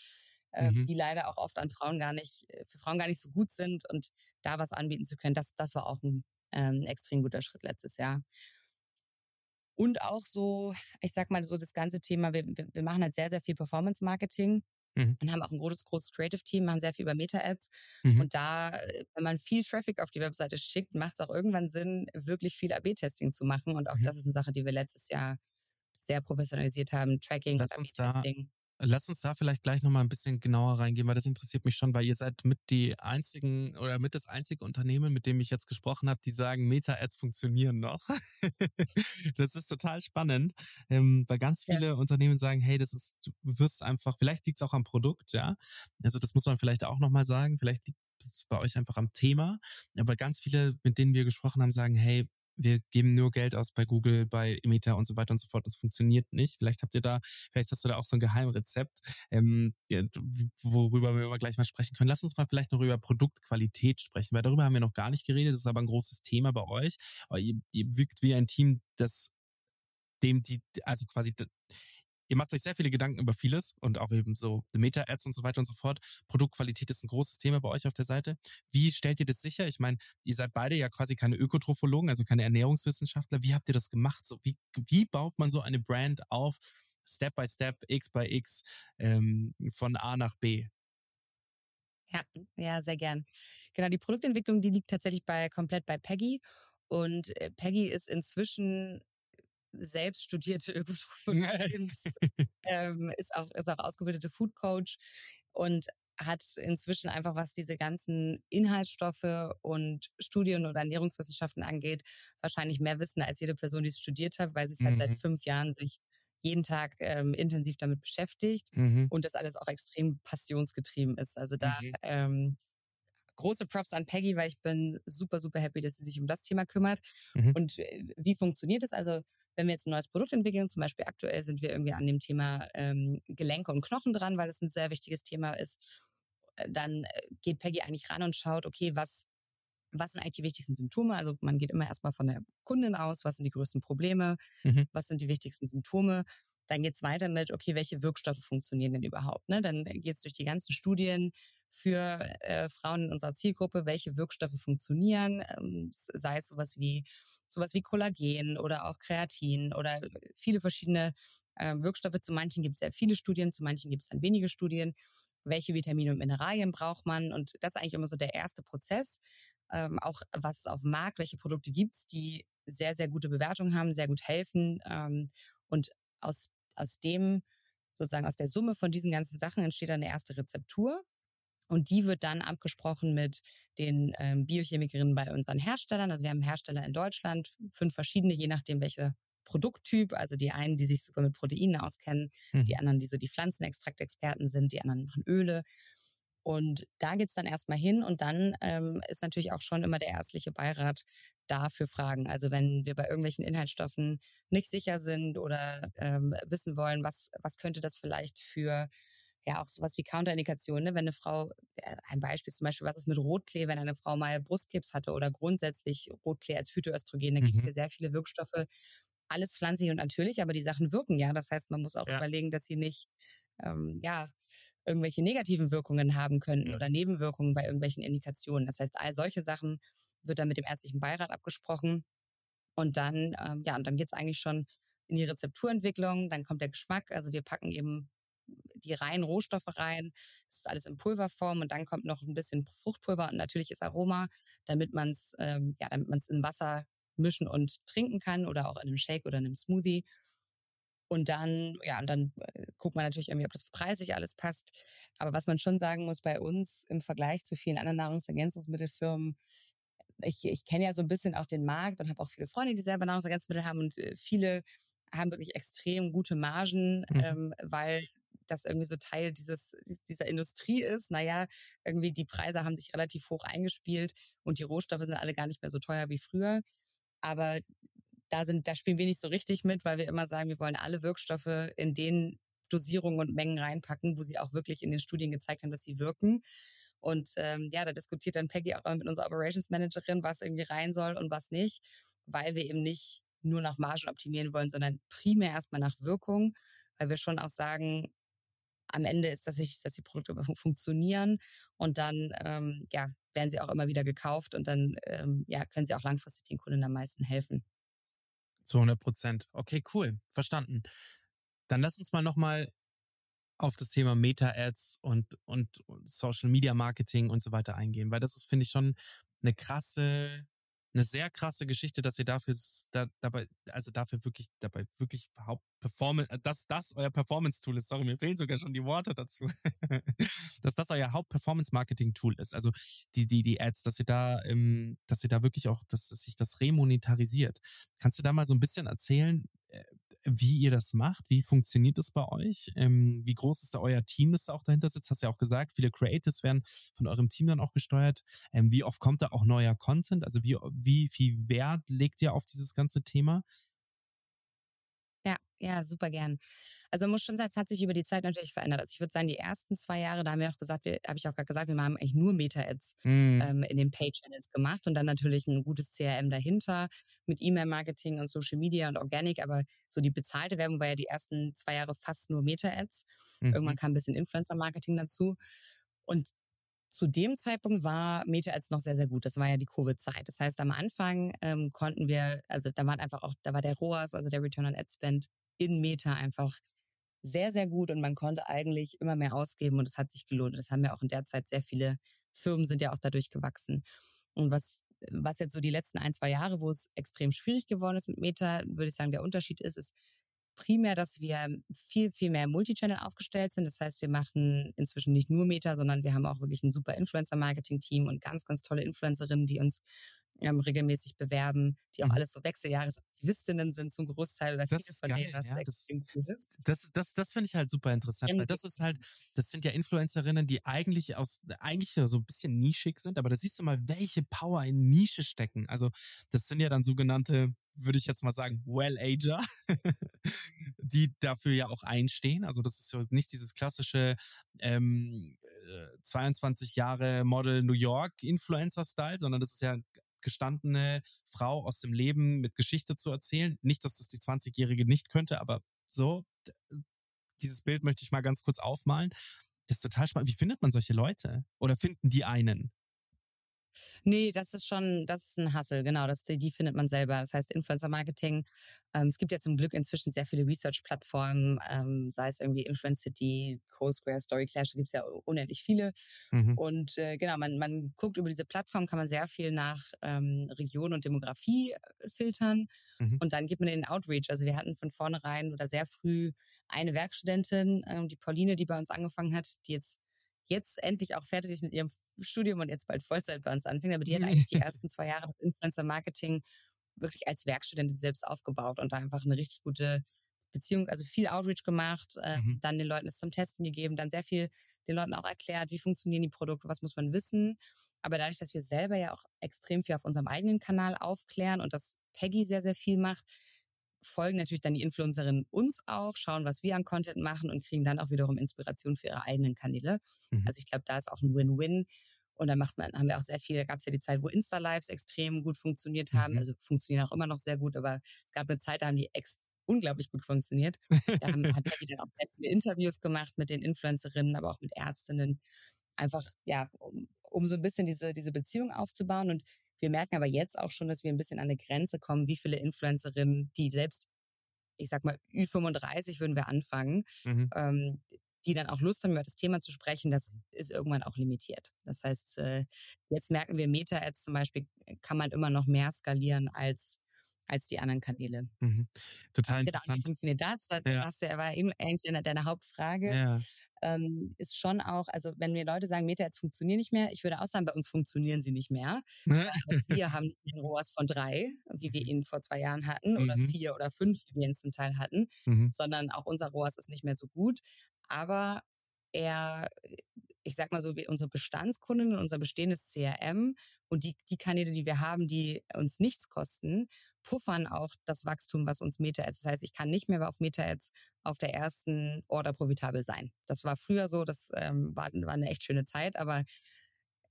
äh, Mhm. die leider auch oft an Frauen gar nicht, äh, für Frauen gar nicht so gut sind. Und da was anbieten zu können, das, das war auch ein ähm, extrem guter Schritt letztes Jahr. Und auch so, ich sag mal, so das ganze Thema, wir, wir machen halt sehr, sehr viel Performance-Marketing Mhm. und haben auch ein großes, großes Creative-Team, machen sehr viel über Meta-Ads. Mhm. Und da, äh, wenn man viel Traffic auf die Webseite schickt, macht es auch irgendwann Sinn, wirklich viel AB-Testing zu machen. Und auch Mhm. das ist eine Sache, die wir letztes Jahr sehr professionalisiert haben, Tracking Lass und uns AB-Testing. Lass uns da vielleicht gleich nochmal ein bisschen genauer reingehen, weil das interessiert mich schon, weil ihr seid mit die einzigen oder mit das einzige Unternehmen, mit dem ich jetzt gesprochen habe, die sagen, Meta-Ads funktionieren noch. das ist total spannend, ähm, weil ganz Ja. viele Unternehmen sagen, hey, das ist, du wirst einfach, vielleicht liegt es auch am Produkt, ja. Also das muss man vielleicht auch nochmal sagen, vielleicht liegt es bei euch einfach am Thema. Aber ganz viele, mit denen wir gesprochen haben, sagen, hey, wir geben nur Geld aus bei Google, bei Meta und so weiter und so fort. Das funktioniert nicht. Vielleicht habt ihr da, vielleicht hast du da auch so ein Geheimrezept, ähm, worüber wir gleich mal sprechen können. Lass uns mal vielleicht noch über Produktqualität sprechen, weil darüber haben wir noch gar nicht geredet. Das ist aber ein großes Thema bei euch. Ihr, ihr wirkt wie ein Team, das dem die, also quasi ihr macht euch sehr viele Gedanken über vieles und auch eben so Meta-Ads und so weiter und so fort. Produktqualität ist ein großes Thema bei euch auf der Seite. Wie stellt ihr das sicher? Ich meine, ihr seid beide ja quasi keine Ökotrophologen, also keine Ernährungswissenschaftler. Wie habt ihr das gemacht? So, wie, wie baut man so eine Brand auf? Step by Step, X by X, ähm, von A nach B. Ja, ja, sehr gern. Genau, die Produktentwicklung, die liegt tatsächlich bei komplett bei Peggy. Und äh, Peggy ist inzwischen selbst studierte Ökotrophologin, ähm, ist auch ist auch ausgebildete Food Coach und hat inzwischen einfach, was diese ganzen Inhaltsstoffe und Studien oder Ernährungswissenschaften angeht, wahrscheinlich mehr Wissen als jede Person, die es studiert hat, weil sie es halt seit Mhm. fünf Jahren sich jeden Tag ähm, intensiv damit beschäftigt Mhm. und das alles auch extrem passionsgetrieben ist. Also da Mhm. ähm, große Props an Peggy, weil ich bin super, super happy, dass sie sich um das Thema kümmert. Mhm. Und äh, wie funktioniert es? Also wenn wir jetzt ein neues Produkt entwickeln, zum Beispiel aktuell sind wir irgendwie an dem Thema ähm, Gelenke und Knochen dran, weil es ein sehr wichtiges Thema ist, äh, dann äh, geht Peggy eigentlich ran und schaut, okay, was was sind eigentlich die wichtigsten Symptome? Also man geht immer erstmal von der Kundin aus, was sind die größten Probleme, Mhm. was sind die wichtigsten Symptome. Dann geht's weiter mit, okay, welche Wirkstoffe funktionieren denn überhaupt? Ne? Dann geht's durch die ganzen Studien für äh, Frauen in unserer Zielgruppe, welche Wirkstoffe funktionieren, ähm, sei es sowas wie sowas wie Kollagen oder auch Kreatin oder viele verschiedene äh, Wirkstoffe. Zu manchen gibt es sehr viele Studien, zu manchen gibt es dann wenige Studien. Welche Vitamine und Mineralien braucht man? Und das ist eigentlich immer so der erste Prozess. Ähm, auch was es auf dem Markt, welche Produkte gibt's, die sehr, sehr gute Bewertungen haben, sehr gut helfen. Ähm, und aus, aus dem, sozusagen aus der Summe von diesen ganzen Sachen entsteht dann eine erste Rezeptur. Und die wird dann abgesprochen mit den ähm, Biochemikerinnen bei unseren Herstellern. Also wir haben Hersteller in Deutschland, fünf verschiedene, je nachdem welcher Produkttyp. Also die einen, die sich sogar mit Proteinen auskennen, Mhm. die anderen, die so die Pflanzenextraktexperten sind, die anderen machen Öle. Und da geht's dann erstmal hin und dann ähm, ist natürlich auch schon immer der ärztliche Beirat da für Fragen. Also wenn wir bei irgendwelchen Inhaltsstoffen nicht sicher sind oder ähm, wissen wollen, was, was könnte das vielleicht für ja auch sowas wie Counterindikationen, ne? wenn eine Frau, äh, ein Beispiel zum Beispiel, was ist mit Rotklee, wenn eine Frau mal Brustkrebs hatte oder grundsätzlich Rotklee als Phytoöstrogen, da gibt es Mhm. ja sehr viele Wirkstoffe, alles pflanzlich und natürlich, aber die Sachen wirken ja. Das heißt, man muss auch Ja. überlegen, dass sie nicht ähm, ja irgendwelche negativen Wirkungen haben könnten oder Nebenwirkungen bei irgendwelchen Indikationen. Das heißt, all solche Sachen wird dann mit dem ärztlichen Beirat abgesprochen. Und dann, ähm, ja, und dann geht's eigentlich schon in die Rezepturentwicklung, dann kommt der Geschmack. Also wir packen eben die reinen Rohstoffe rein. Das ist alles in Pulverform und dann kommt noch ein bisschen Fruchtpulver und natürliches Aroma, damit man es ähm, ja, damit man es in Wasser mischen und trinken kann oder auch in einem Shake oder in einem Smoothie. Und dann, ja, und dann äh, guckt man natürlich irgendwie, ob das preislich alles passt. Aber was man schon sagen muss, bei uns im Vergleich zu vielen anderen Nahrungsergänzungsmittelfirmen, ich, ich kenne ja so ein bisschen auch den Markt und habe auch viele Freunde, die selber Nahrungsergänzungsmittel haben und äh, viele haben wirklich extrem gute Margen, mhm. ähm, weil das irgendwie so Teil dieses, dieser Industrie ist. Naja, irgendwie die Preise haben sich relativ hoch eingespielt und die Rohstoffe sind alle gar nicht mehr so teuer wie früher. Aber da sind, da spielen wir nicht so richtig mit, weil wir immer sagen, wir wollen alle Wirkstoffe in den Dosierungen und Mengen reinpacken, wo sie auch wirklich in den Studien gezeigt haben, dass sie wirken. Und ähm, ja, da diskutiert dann Peggy auch mit unserer Operations Managerin, was irgendwie rein soll und was nicht, weil wir eben nicht nur nach Margen optimieren wollen, sondern primär erstmal nach Wirkung, weil wir schon auch sagen, am Ende ist das wichtig, dass die Produkte funktionieren und dann ähm, ja, werden sie auch immer wieder gekauft und dann ähm, ja, können sie auch langfristig den Kunden am meisten helfen. Zu 100 Prozent. Okay, cool. Verstanden. Dann lass uns mal nochmal auf das Thema Meta-Ads und, und Social Media Marketing und so weiter eingehen, weil das ist, finde ich, schon eine krasse eine sehr krasse Geschichte, dass ihr dafür da, dabei, also dafür wirklich, dabei wirklich Hauptperformance, äh, dass das euer Performance-Tool ist. Sorry, mir fehlen sogar schon die Worte dazu. dass das euer Haupt-Performance-Marketing-Tool ist. Also die, die, die Ads, dass ihr da, ähm, dass ihr da wirklich auch, dass sich das remonetarisiert. Kannst du da mal so ein bisschen erzählen, äh, wie ihr das macht. Wie funktioniert das bei euch? Ähm, wie groß ist da euer Team, das da auch dahinter sitzt? Hast ja auch gesagt, viele Creatives werden von eurem Team dann auch gesteuert. Ähm, wie oft kommt da auch neuer Content? Also wie, wie viel Wert legt ihr auf dieses ganze Thema? Ja, super gern. Also man muss schon sagen, es hat sich über die Zeit natürlich verändert. Also ich würde sagen, die ersten zwei Jahre, da haben wir auch gesagt, habe ich auch gerade gesagt, wir haben eigentlich nur Meta-Ads mm. ähm, in den Pay-Channels gemacht und dann natürlich ein gutes CRM dahinter mit E-Mail-Marketing und Social Media und Organic, aber so die bezahlte Werbung war ja die ersten zwei Jahre fast nur Meta-Ads. Mhm. Irgendwann kam ein bisschen Influencer-Marketing dazu. Und zu dem Zeitpunkt war Meta Ads noch sehr, sehr gut. Das war ja die Covid-Zeit. Das heißt, am Anfang ähm, konnten wir, also da war einfach auch, da war der ROAS, also der Return on Ad Spend in Meta einfach sehr, sehr gut und man konnte eigentlich immer mehr ausgeben und es hat sich gelohnt. Das haben ja auch in der Zeit sehr viele Firmen sind ja auch dadurch gewachsen. Und was, was jetzt so die letzten ein, zwei Jahre, wo es extrem schwierig geworden ist mit Meta, würde ich sagen, der Unterschied ist, ist, primär, dass wir viel, viel mehr Multichannel aufgestellt sind. Das heißt, wir machen inzwischen nicht nur Meta, sondern wir haben auch wirklich ein super Influencer-Marketing-Team und ganz, ganz tolle Influencerinnen, die uns ähm, regelmäßig bewerben, die auch mhm. alles so Wechseljahresaktivistinnen sind zum Großteil oder das viele von denen, was ja, das, das, das, das, das finde ich halt super interessant, weil das ist halt, das sind ja Influencerinnen, die eigentlich aus, eigentlich so ein bisschen nischig sind, aber da siehst du mal, welche Power in Nische stecken. Also das sind ja dann sogenannte würde ich jetzt mal sagen, Well-Ager, die dafür ja auch einstehen. Also das ist ja nicht dieses klassische ähm, 22 äh, Jahre Model New York Influencer-Style, sondern das ist ja gestandene Frau aus dem Leben mit Geschichte zu erzählen. Nicht, dass das die 20-Jährige nicht könnte, aber so, dieses Bild möchte ich mal ganz kurz aufmalen. Das ist total spannend. Wie findet man solche Leute? Oder finden die einen? Nee, das ist schon, das ist ein Hassel, genau. Das, die findet man selber. Das heißt Influencer Marketing. Ähm, es gibt ja zum Glück inzwischen sehr viele Research-Plattformen, ähm, sei es irgendwie Influencity, CoSquare, Story Clash, da gibt es ja unendlich viele. Mhm. Und äh, genau, man, man guckt über diese Plattform, kann man sehr viel nach ähm, Region und Demografie äh, filtern. Mhm. Und dann gibt man den Outreach. Also wir hatten von vornherein oder sehr früh eine Werkstudentin, ähm, die Pauline, die bei uns angefangen hat, die jetzt jetzt endlich auch fertig ist mit ihrem Studium und jetzt bald Vollzeit bei uns anfängt. Aber die hat eigentlich die ersten zwei Jahre Influencer-Marketing wirklich als Werkstudentin selbst aufgebaut und da einfach eine richtig gute Beziehung, also viel Outreach gemacht, äh, mhm. dann den Leuten es zum Testen gegeben, dann sehr viel den Leuten auch erklärt, wie funktionieren die Produkte, was muss man wissen. Aber dadurch, dass wir selber ja auch extrem viel auf unserem eigenen Kanal aufklären und dass Peggy sehr, sehr viel macht, folgen natürlich dann die Influencerinnen uns auch, schauen, was wir an Content machen und kriegen dann auch wiederum Inspiration für ihre eigenen Kanäle. Mhm. Also ich glaube, da ist auch ein Win-Win. Und dann macht man, haben wir auch sehr viele, gab es ja die Zeit, wo Insta-Lives extrem gut funktioniert haben, mhm. also funktionieren auch immer noch sehr gut, aber es gab eine Zeit, da haben die ex unglaublich gut funktioniert. Da haben, hat Peggy dann auch sehr viele Interviews gemacht mit den Influencerinnen, aber auch mit Ärztinnen. Einfach, ja, um, um so ein bisschen diese, diese Beziehung aufzubauen. Und wir merken aber jetzt auch schon, dass wir ein bisschen an eine Grenze kommen, wie viele Influencerinnen, die selbst, ich sag mal, Ü35 würden wir anfangen, mhm. ähm, die dann auch Lust haben, über das Thema zu sprechen, das ist irgendwann auch limitiert. Das heißt, äh, jetzt merken wir, Meta-Ads zum Beispiel kann man immer noch mehr skalieren als als die anderen Kanäle. Mhm. Total interessant. Genau, wie funktioniert das? Das ja. hast du ja, war eben eigentlich deine, deine Hauptfrage. Ja. Ähm, ist schon auch, also wenn mir Leute sagen, Meta-Ads funktionieren nicht mehr, ich würde auch sagen, bei uns funktionieren sie nicht mehr. wir haben den ROAS von drei, wie wir ihn vor zwei Jahren hatten, oder mhm. vier oder fünf, wie wir ihn zum Teil hatten, mhm. sondern auch unser ROAS ist nicht mehr so gut aber er, ich sag mal so, wie unsere Bestandskunden, unser bestehendes CRM und die, die Kanäle, die wir haben, die uns nichts kosten, puffern auch das Wachstum, was uns Meta-Ads. Das heißt, ich kann nicht mehr auf Meta-Ads auf der ersten Order profitabel sein. Das war früher so, das ähm, war, war eine echt schöne Zeit, aber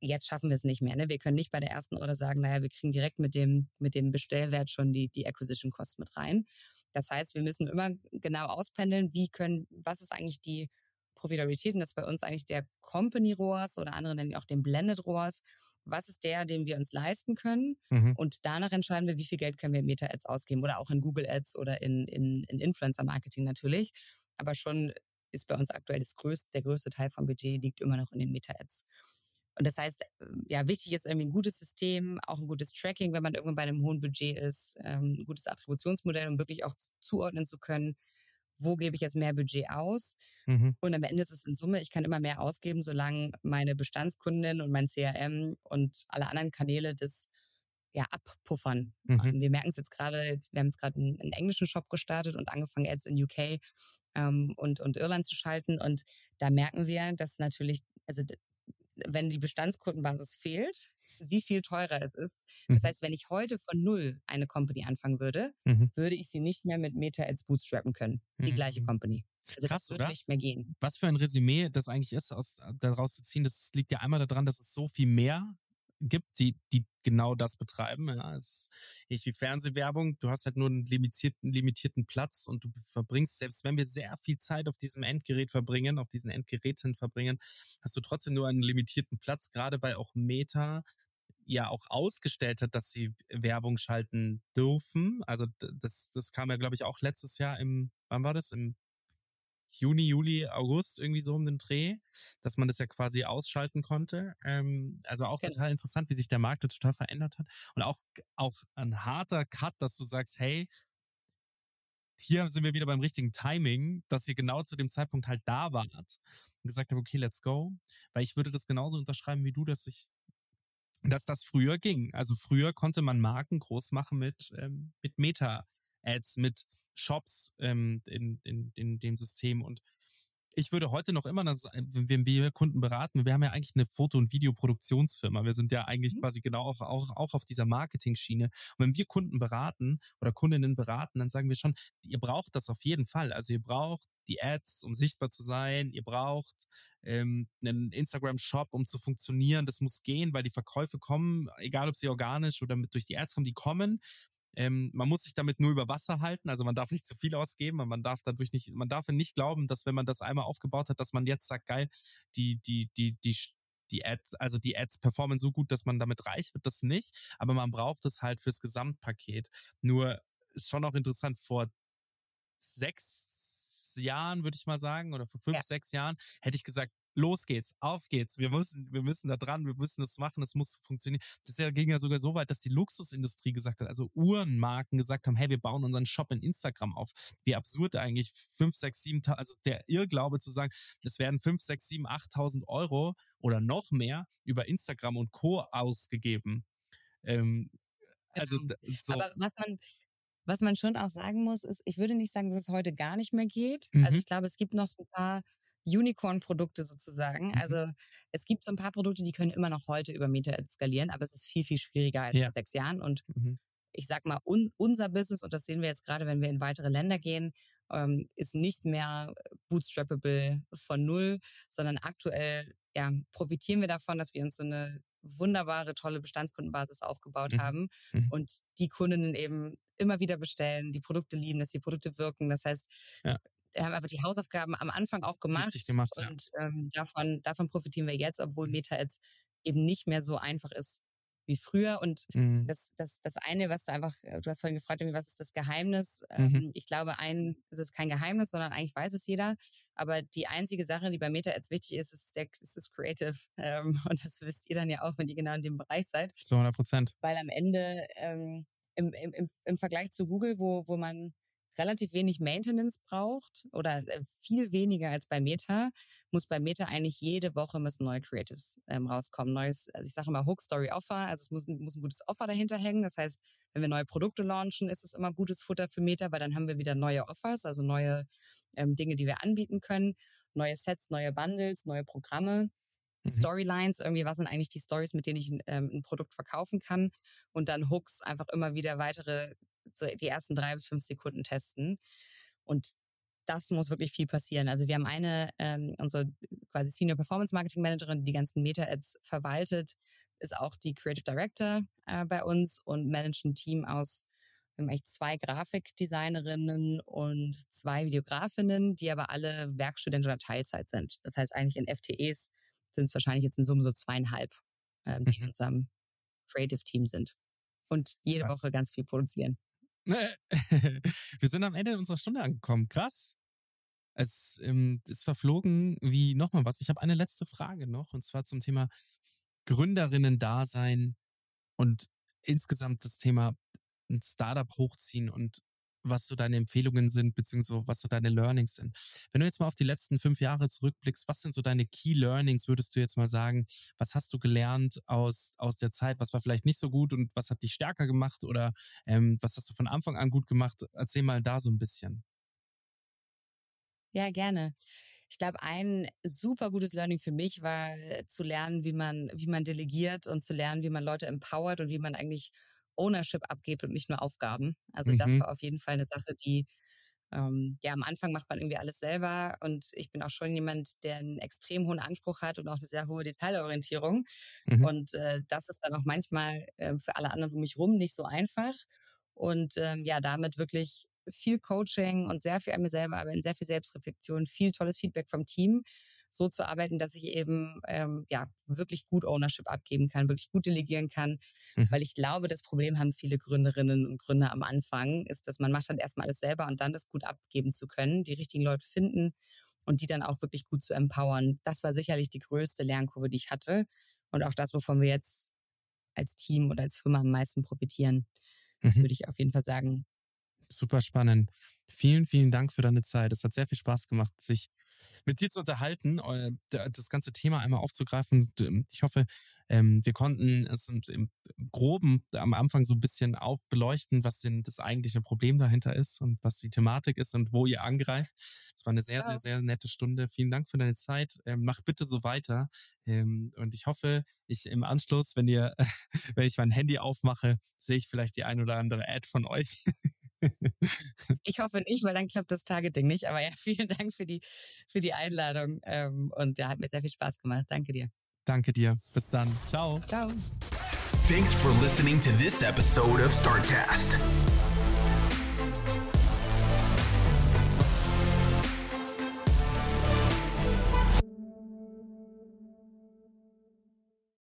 jetzt schaffen wir es nicht mehr. Ne? Wir können nicht bei der ersten Order sagen, naja, wir kriegen direkt mit dem, mit dem Bestellwert schon die, die Acquisition Cost mit rein. Das heißt, wir müssen immer genau auspendeln, wie können, was ist eigentlich die Profitabilität und das ist bei uns eigentlich der Company ROAS oder andere nennen auch den Blended ROAS. Was ist der, den wir uns leisten können? Mhm. Und danach entscheiden wir, wie viel Geld können wir in Meta-Ads ausgeben oder auch in Google Ads oder in, in, in Influencer-Marketing natürlich. Aber schon ist bei uns aktuell das größte, der größte Teil vom Budget liegt immer noch in den Meta-Ads. Und das heißt, ja, wichtig ist irgendwie ein gutes System, auch ein gutes Tracking, wenn man irgendwann bei einem hohen Budget ist, ähm, ein gutes Attributionsmodell, um wirklich auch zuordnen zu können, wo gebe ich jetzt mehr Budget aus. Mhm. Und am Ende ist es in Summe, ich kann immer mehr ausgeben, solange meine Bestandskunden und mein CRM und alle anderen Kanäle das ja abpuffern. Mhm. Wir merken es jetzt gerade, wir haben jetzt gerade einen, einen, englischen Shop gestartet und angefangen, Ads in UK ähm, und, und Irland zu schalten. Und da merken wir, dass natürlich, also wenn die Bestandskundenbasis fehlt, wie viel teurer es ist. Das mhm. heißt, wenn ich heute von null eine Company anfangen würde, mhm. würde ich sie nicht mehr mit Meta-Ads bootstrappen können. Die mhm. gleiche Company. Also Krass, das würde oder? nicht mehr gehen. Was für ein Resümee das eigentlich ist, aus, daraus zu ziehen, das liegt ja einmal daran, dass es so viel mehr gibt, die, die genau das betreiben. Ja, es ist nicht wie Fernsehwerbung. Du hast halt nur einen limitierten, limitierten Platz und du verbringst, selbst wenn wir sehr viel Zeit auf diesem Endgerät verbringen, auf diesen Endgeräten verbringen, hast du trotzdem nur einen limitierten Platz, gerade weil auch Meta ja auch ausgestellt hat, dass sie Werbung schalten dürfen. Also das, das kam ja, glaube ich, auch letztes Jahr im, wann war das? Im Juni, Juli, August irgendwie so um den Dreh, dass man das ja quasi ausschalten konnte. Ähm, also auch genau. total interessant, wie sich der Markt total verändert hat. Und auch, auch ein harter Cut, dass du sagst, hey, hier sind wir wieder beim richtigen Timing, dass ihr genau zu dem Zeitpunkt halt da wart und gesagt habt, okay, let's go. Weil ich würde das genauso unterschreiben wie du, dass ich dass das früher ging. Also früher konnte man Marken groß machen mit, ähm, mit Meta-Ads, mit Shops ähm, in, in, in dem System. Und ich würde heute noch immer, das, wenn wir Kunden beraten, wir haben ja eigentlich eine Foto- und Videoproduktionsfirma. Wir sind ja eigentlich mhm. quasi genau auch, auch, auch auf dieser Marketing-Schiene. Und wenn wir Kunden beraten oder Kundinnen beraten, dann sagen wir schon, ihr braucht das auf jeden Fall. Also ihr braucht die Ads, um sichtbar zu sein. Ihr braucht ähm, einen Instagram-Shop, um zu funktionieren. Das muss gehen, weil die Verkäufe kommen, egal ob sie organisch oder mit durch die Ads kommen, die kommen. Ähm, man muss sich damit nur über Wasser halten, also man darf nicht zu viel ausgeben, man darf dadurch nicht, man darf nicht glauben, dass wenn man das einmal aufgebaut hat, dass man jetzt sagt, geil, die, die, die, die, die Ads, also die Ads performen so gut, dass man damit reich wird, das nicht, aber man braucht es halt fürs Gesamtpaket. Nur ist schon auch interessant, vor sechs Jahren, würde ich mal sagen, oder vor fünf, ja. sechs Jahren, hätte ich gesagt, los geht's, auf geht's, wir müssen, wir müssen da dran, wir müssen das machen, es muss funktionieren. Das ging ja sogar so weit, dass die Luxusindustrie gesagt hat, also Uhrenmarken gesagt haben, hey, wir bauen unseren Shop in Instagram auf. Wie absurd eigentlich, fünf, sechs, sieben, also der Irrglaube zu sagen, es werden fünf, sechs, sieben, achttausend Euro oder noch mehr über Instagram und Co. ausgegeben. Ähm, also genau. so. Aber was man, was man schon auch sagen muss, ist, ich würde nicht sagen, dass es heute gar nicht mehr geht. Also mhm. Also ich glaube, es gibt noch so ein paar Unicorn-Produkte sozusagen. Mhm. Also es gibt so ein paar Produkte, die können immer noch heute über Meta skalieren, aber es ist viel, viel schwieriger als ja. vor sechs Jahren. Und mhm. ich sag mal, un unser Business, und das sehen wir jetzt gerade, wenn wir in weitere Länder gehen, ähm, ist nicht mehr bootstrappable von null, sondern aktuell ja, profitieren wir davon, dass wir uns so eine wunderbare, tolle Bestandskundenbasis aufgebaut mhm. haben mhm. und die Kundinnen eben immer wieder bestellen, die Produkte lieben, dass die Produkte wirken. Das heißt, Ja. Wir haben einfach die Hausaufgaben am Anfang auch gemacht. Richtig gemacht, ja. und ähm, davon, davon profitieren wir jetzt, obwohl Meta jetzt eben nicht mehr so einfach ist wie früher. Und Mhm. das, das, das eine, was du einfach, äh, du hast vorhin gefragt, was ist das Geheimnis? Mhm. Ähm, ich glaube, ein, es ist kein Geheimnis, sondern eigentlich weiß es jeder. Aber die einzige Sache, die bei Meta jetzt wichtig ist, ist, der, ist das Creative. Ähm, und das wisst ihr dann ja auch, wenn ihr genau in dem Bereich seid. Zu 100 Prozent. Weil am Ende ähm, im, im, im, im Vergleich zu Google, wo, wo man relativ wenig Maintenance braucht oder äh, viel weniger als bei Meta, muss bei Meta eigentlich jede Woche müssen neue Creatives ähm, rauskommen. Neues, also ich sage immer Hook Story Offer, also es muss, ein- muss ein gutes Offer dahinter hängen. Das heißt, wenn wir neue Produkte launchen, ist es immer gutes Futter für Meta, weil dann haben wir wieder neue Offers, also neue ähm, Dinge, die wir anbieten können, neue Sets, neue Bundles, neue Programme. Mhm. Storylines, irgendwie, was sind eigentlich die Stories, mit denen ich ähm, ein Produkt verkaufen kann und dann Hooks einfach immer wieder weitere, so die ersten drei bis fünf Sekunden testen. Und das muss wirklich viel passieren. Also wir haben eine, ähm, unsere quasi Senior Performance Marketing Managerin, die die ganzen Meta-Ads verwaltet, ist auch die Creative Director äh, bei uns und managt ein Team aus wir haben eigentlich zwei Grafikdesignerinnen und zwei Videografinnen, die aber alle Werkstudenten oder Teilzeit sind. Das heißt eigentlich in FTEs sind es wahrscheinlich jetzt in Summe so zweieinhalb, ähm, die in Mhm. unserem Creative Team sind. Und jede Krass. Woche ganz viel produzieren. Wir sind am Ende unserer Stunde angekommen. Krass. Es ähm, ist verflogen wie nochmal was. Ich habe eine letzte Frage noch und zwar zum Thema Gründerinnen-Dasein und insgesamt das Thema ein Startup hochziehen und was so deine Empfehlungen sind, beziehungsweise was so deine Learnings sind. Wenn du jetzt mal auf die letzten fünf Jahre zurückblickst, was sind so deine Key Learnings, würdest du jetzt mal sagen? Was hast du gelernt aus, aus der Zeit? Was war vielleicht nicht so gut und was hat dich stärker gemacht? Oder ähm, was hast du von Anfang an gut gemacht? Erzähl mal da so ein bisschen. Ja, gerne. Ich glaube, ein super gutes Learning für mich war äh, zu lernen, wie man, wie man delegiert und zu lernen, wie man Leute empowert und wie man eigentlich Ownership abgibt und nicht nur Aufgaben. Also das Mhm. war auf jeden Fall eine Sache, die ähm, ja am Anfang macht man irgendwie alles selber und ich bin auch schon jemand, der einen extrem hohen Anspruch hat und auch eine sehr hohe Detailorientierung. Mhm. Und äh, das ist dann auch manchmal äh, für alle anderen um mich rum nicht so einfach. Und ähm, ja, damit wirklich viel Coaching und sehr viel an mir selber arbeiten, sehr viel Selbstreflexion, viel tolles Feedback vom Team, so zu arbeiten, dass ich eben ähm, ja wirklich gut Ownership abgeben kann, wirklich gut delegieren kann, Mhm. weil ich glaube, das Problem haben viele Gründerinnen und Gründer am Anfang, ist, dass man macht dann erstmal alles selber und dann das gut abgeben zu können, die richtigen Leute finden und die dann auch wirklich gut zu empowern. Das war sicherlich die größte Lernkurve, die ich hatte und auch das, wovon wir jetzt als Team und als Firma am meisten profitieren, Mhm. würde ich auf jeden Fall sagen. Super spannend. Vielen, vielen Dank für deine Zeit. Es hat sehr viel Spaß gemacht, sich mit dir zu unterhalten, äh, das ganze Thema einmal aufzugreifen. D- Ich hoffe, ähm, wir konnten es im Groben am Anfang so ein bisschen auch beleuchten, was denn das eigentliche Problem dahinter ist und was die Thematik ist und wo ihr angreift. Es war eine sehr, sehr, sehr nette Stunde. Vielen Dank für deine Zeit. Ähm, mach bitte so weiter. Ähm, und ich hoffe, ich im Anschluss, wenn ihr, wenn ich mein Handy aufmache, sehe ich vielleicht die ein oder andere Ad von euch. Ich hoffe nicht, weil dann klappt das Targeting nicht. Aber ja, vielen Dank für die, für die Einladung. Ähm, und ja, hat mir sehr viel Spaß gemacht. Danke dir. Danke dir. Bis dann. Ciao. Ciao. Thanks for listening to this episode of Startcast.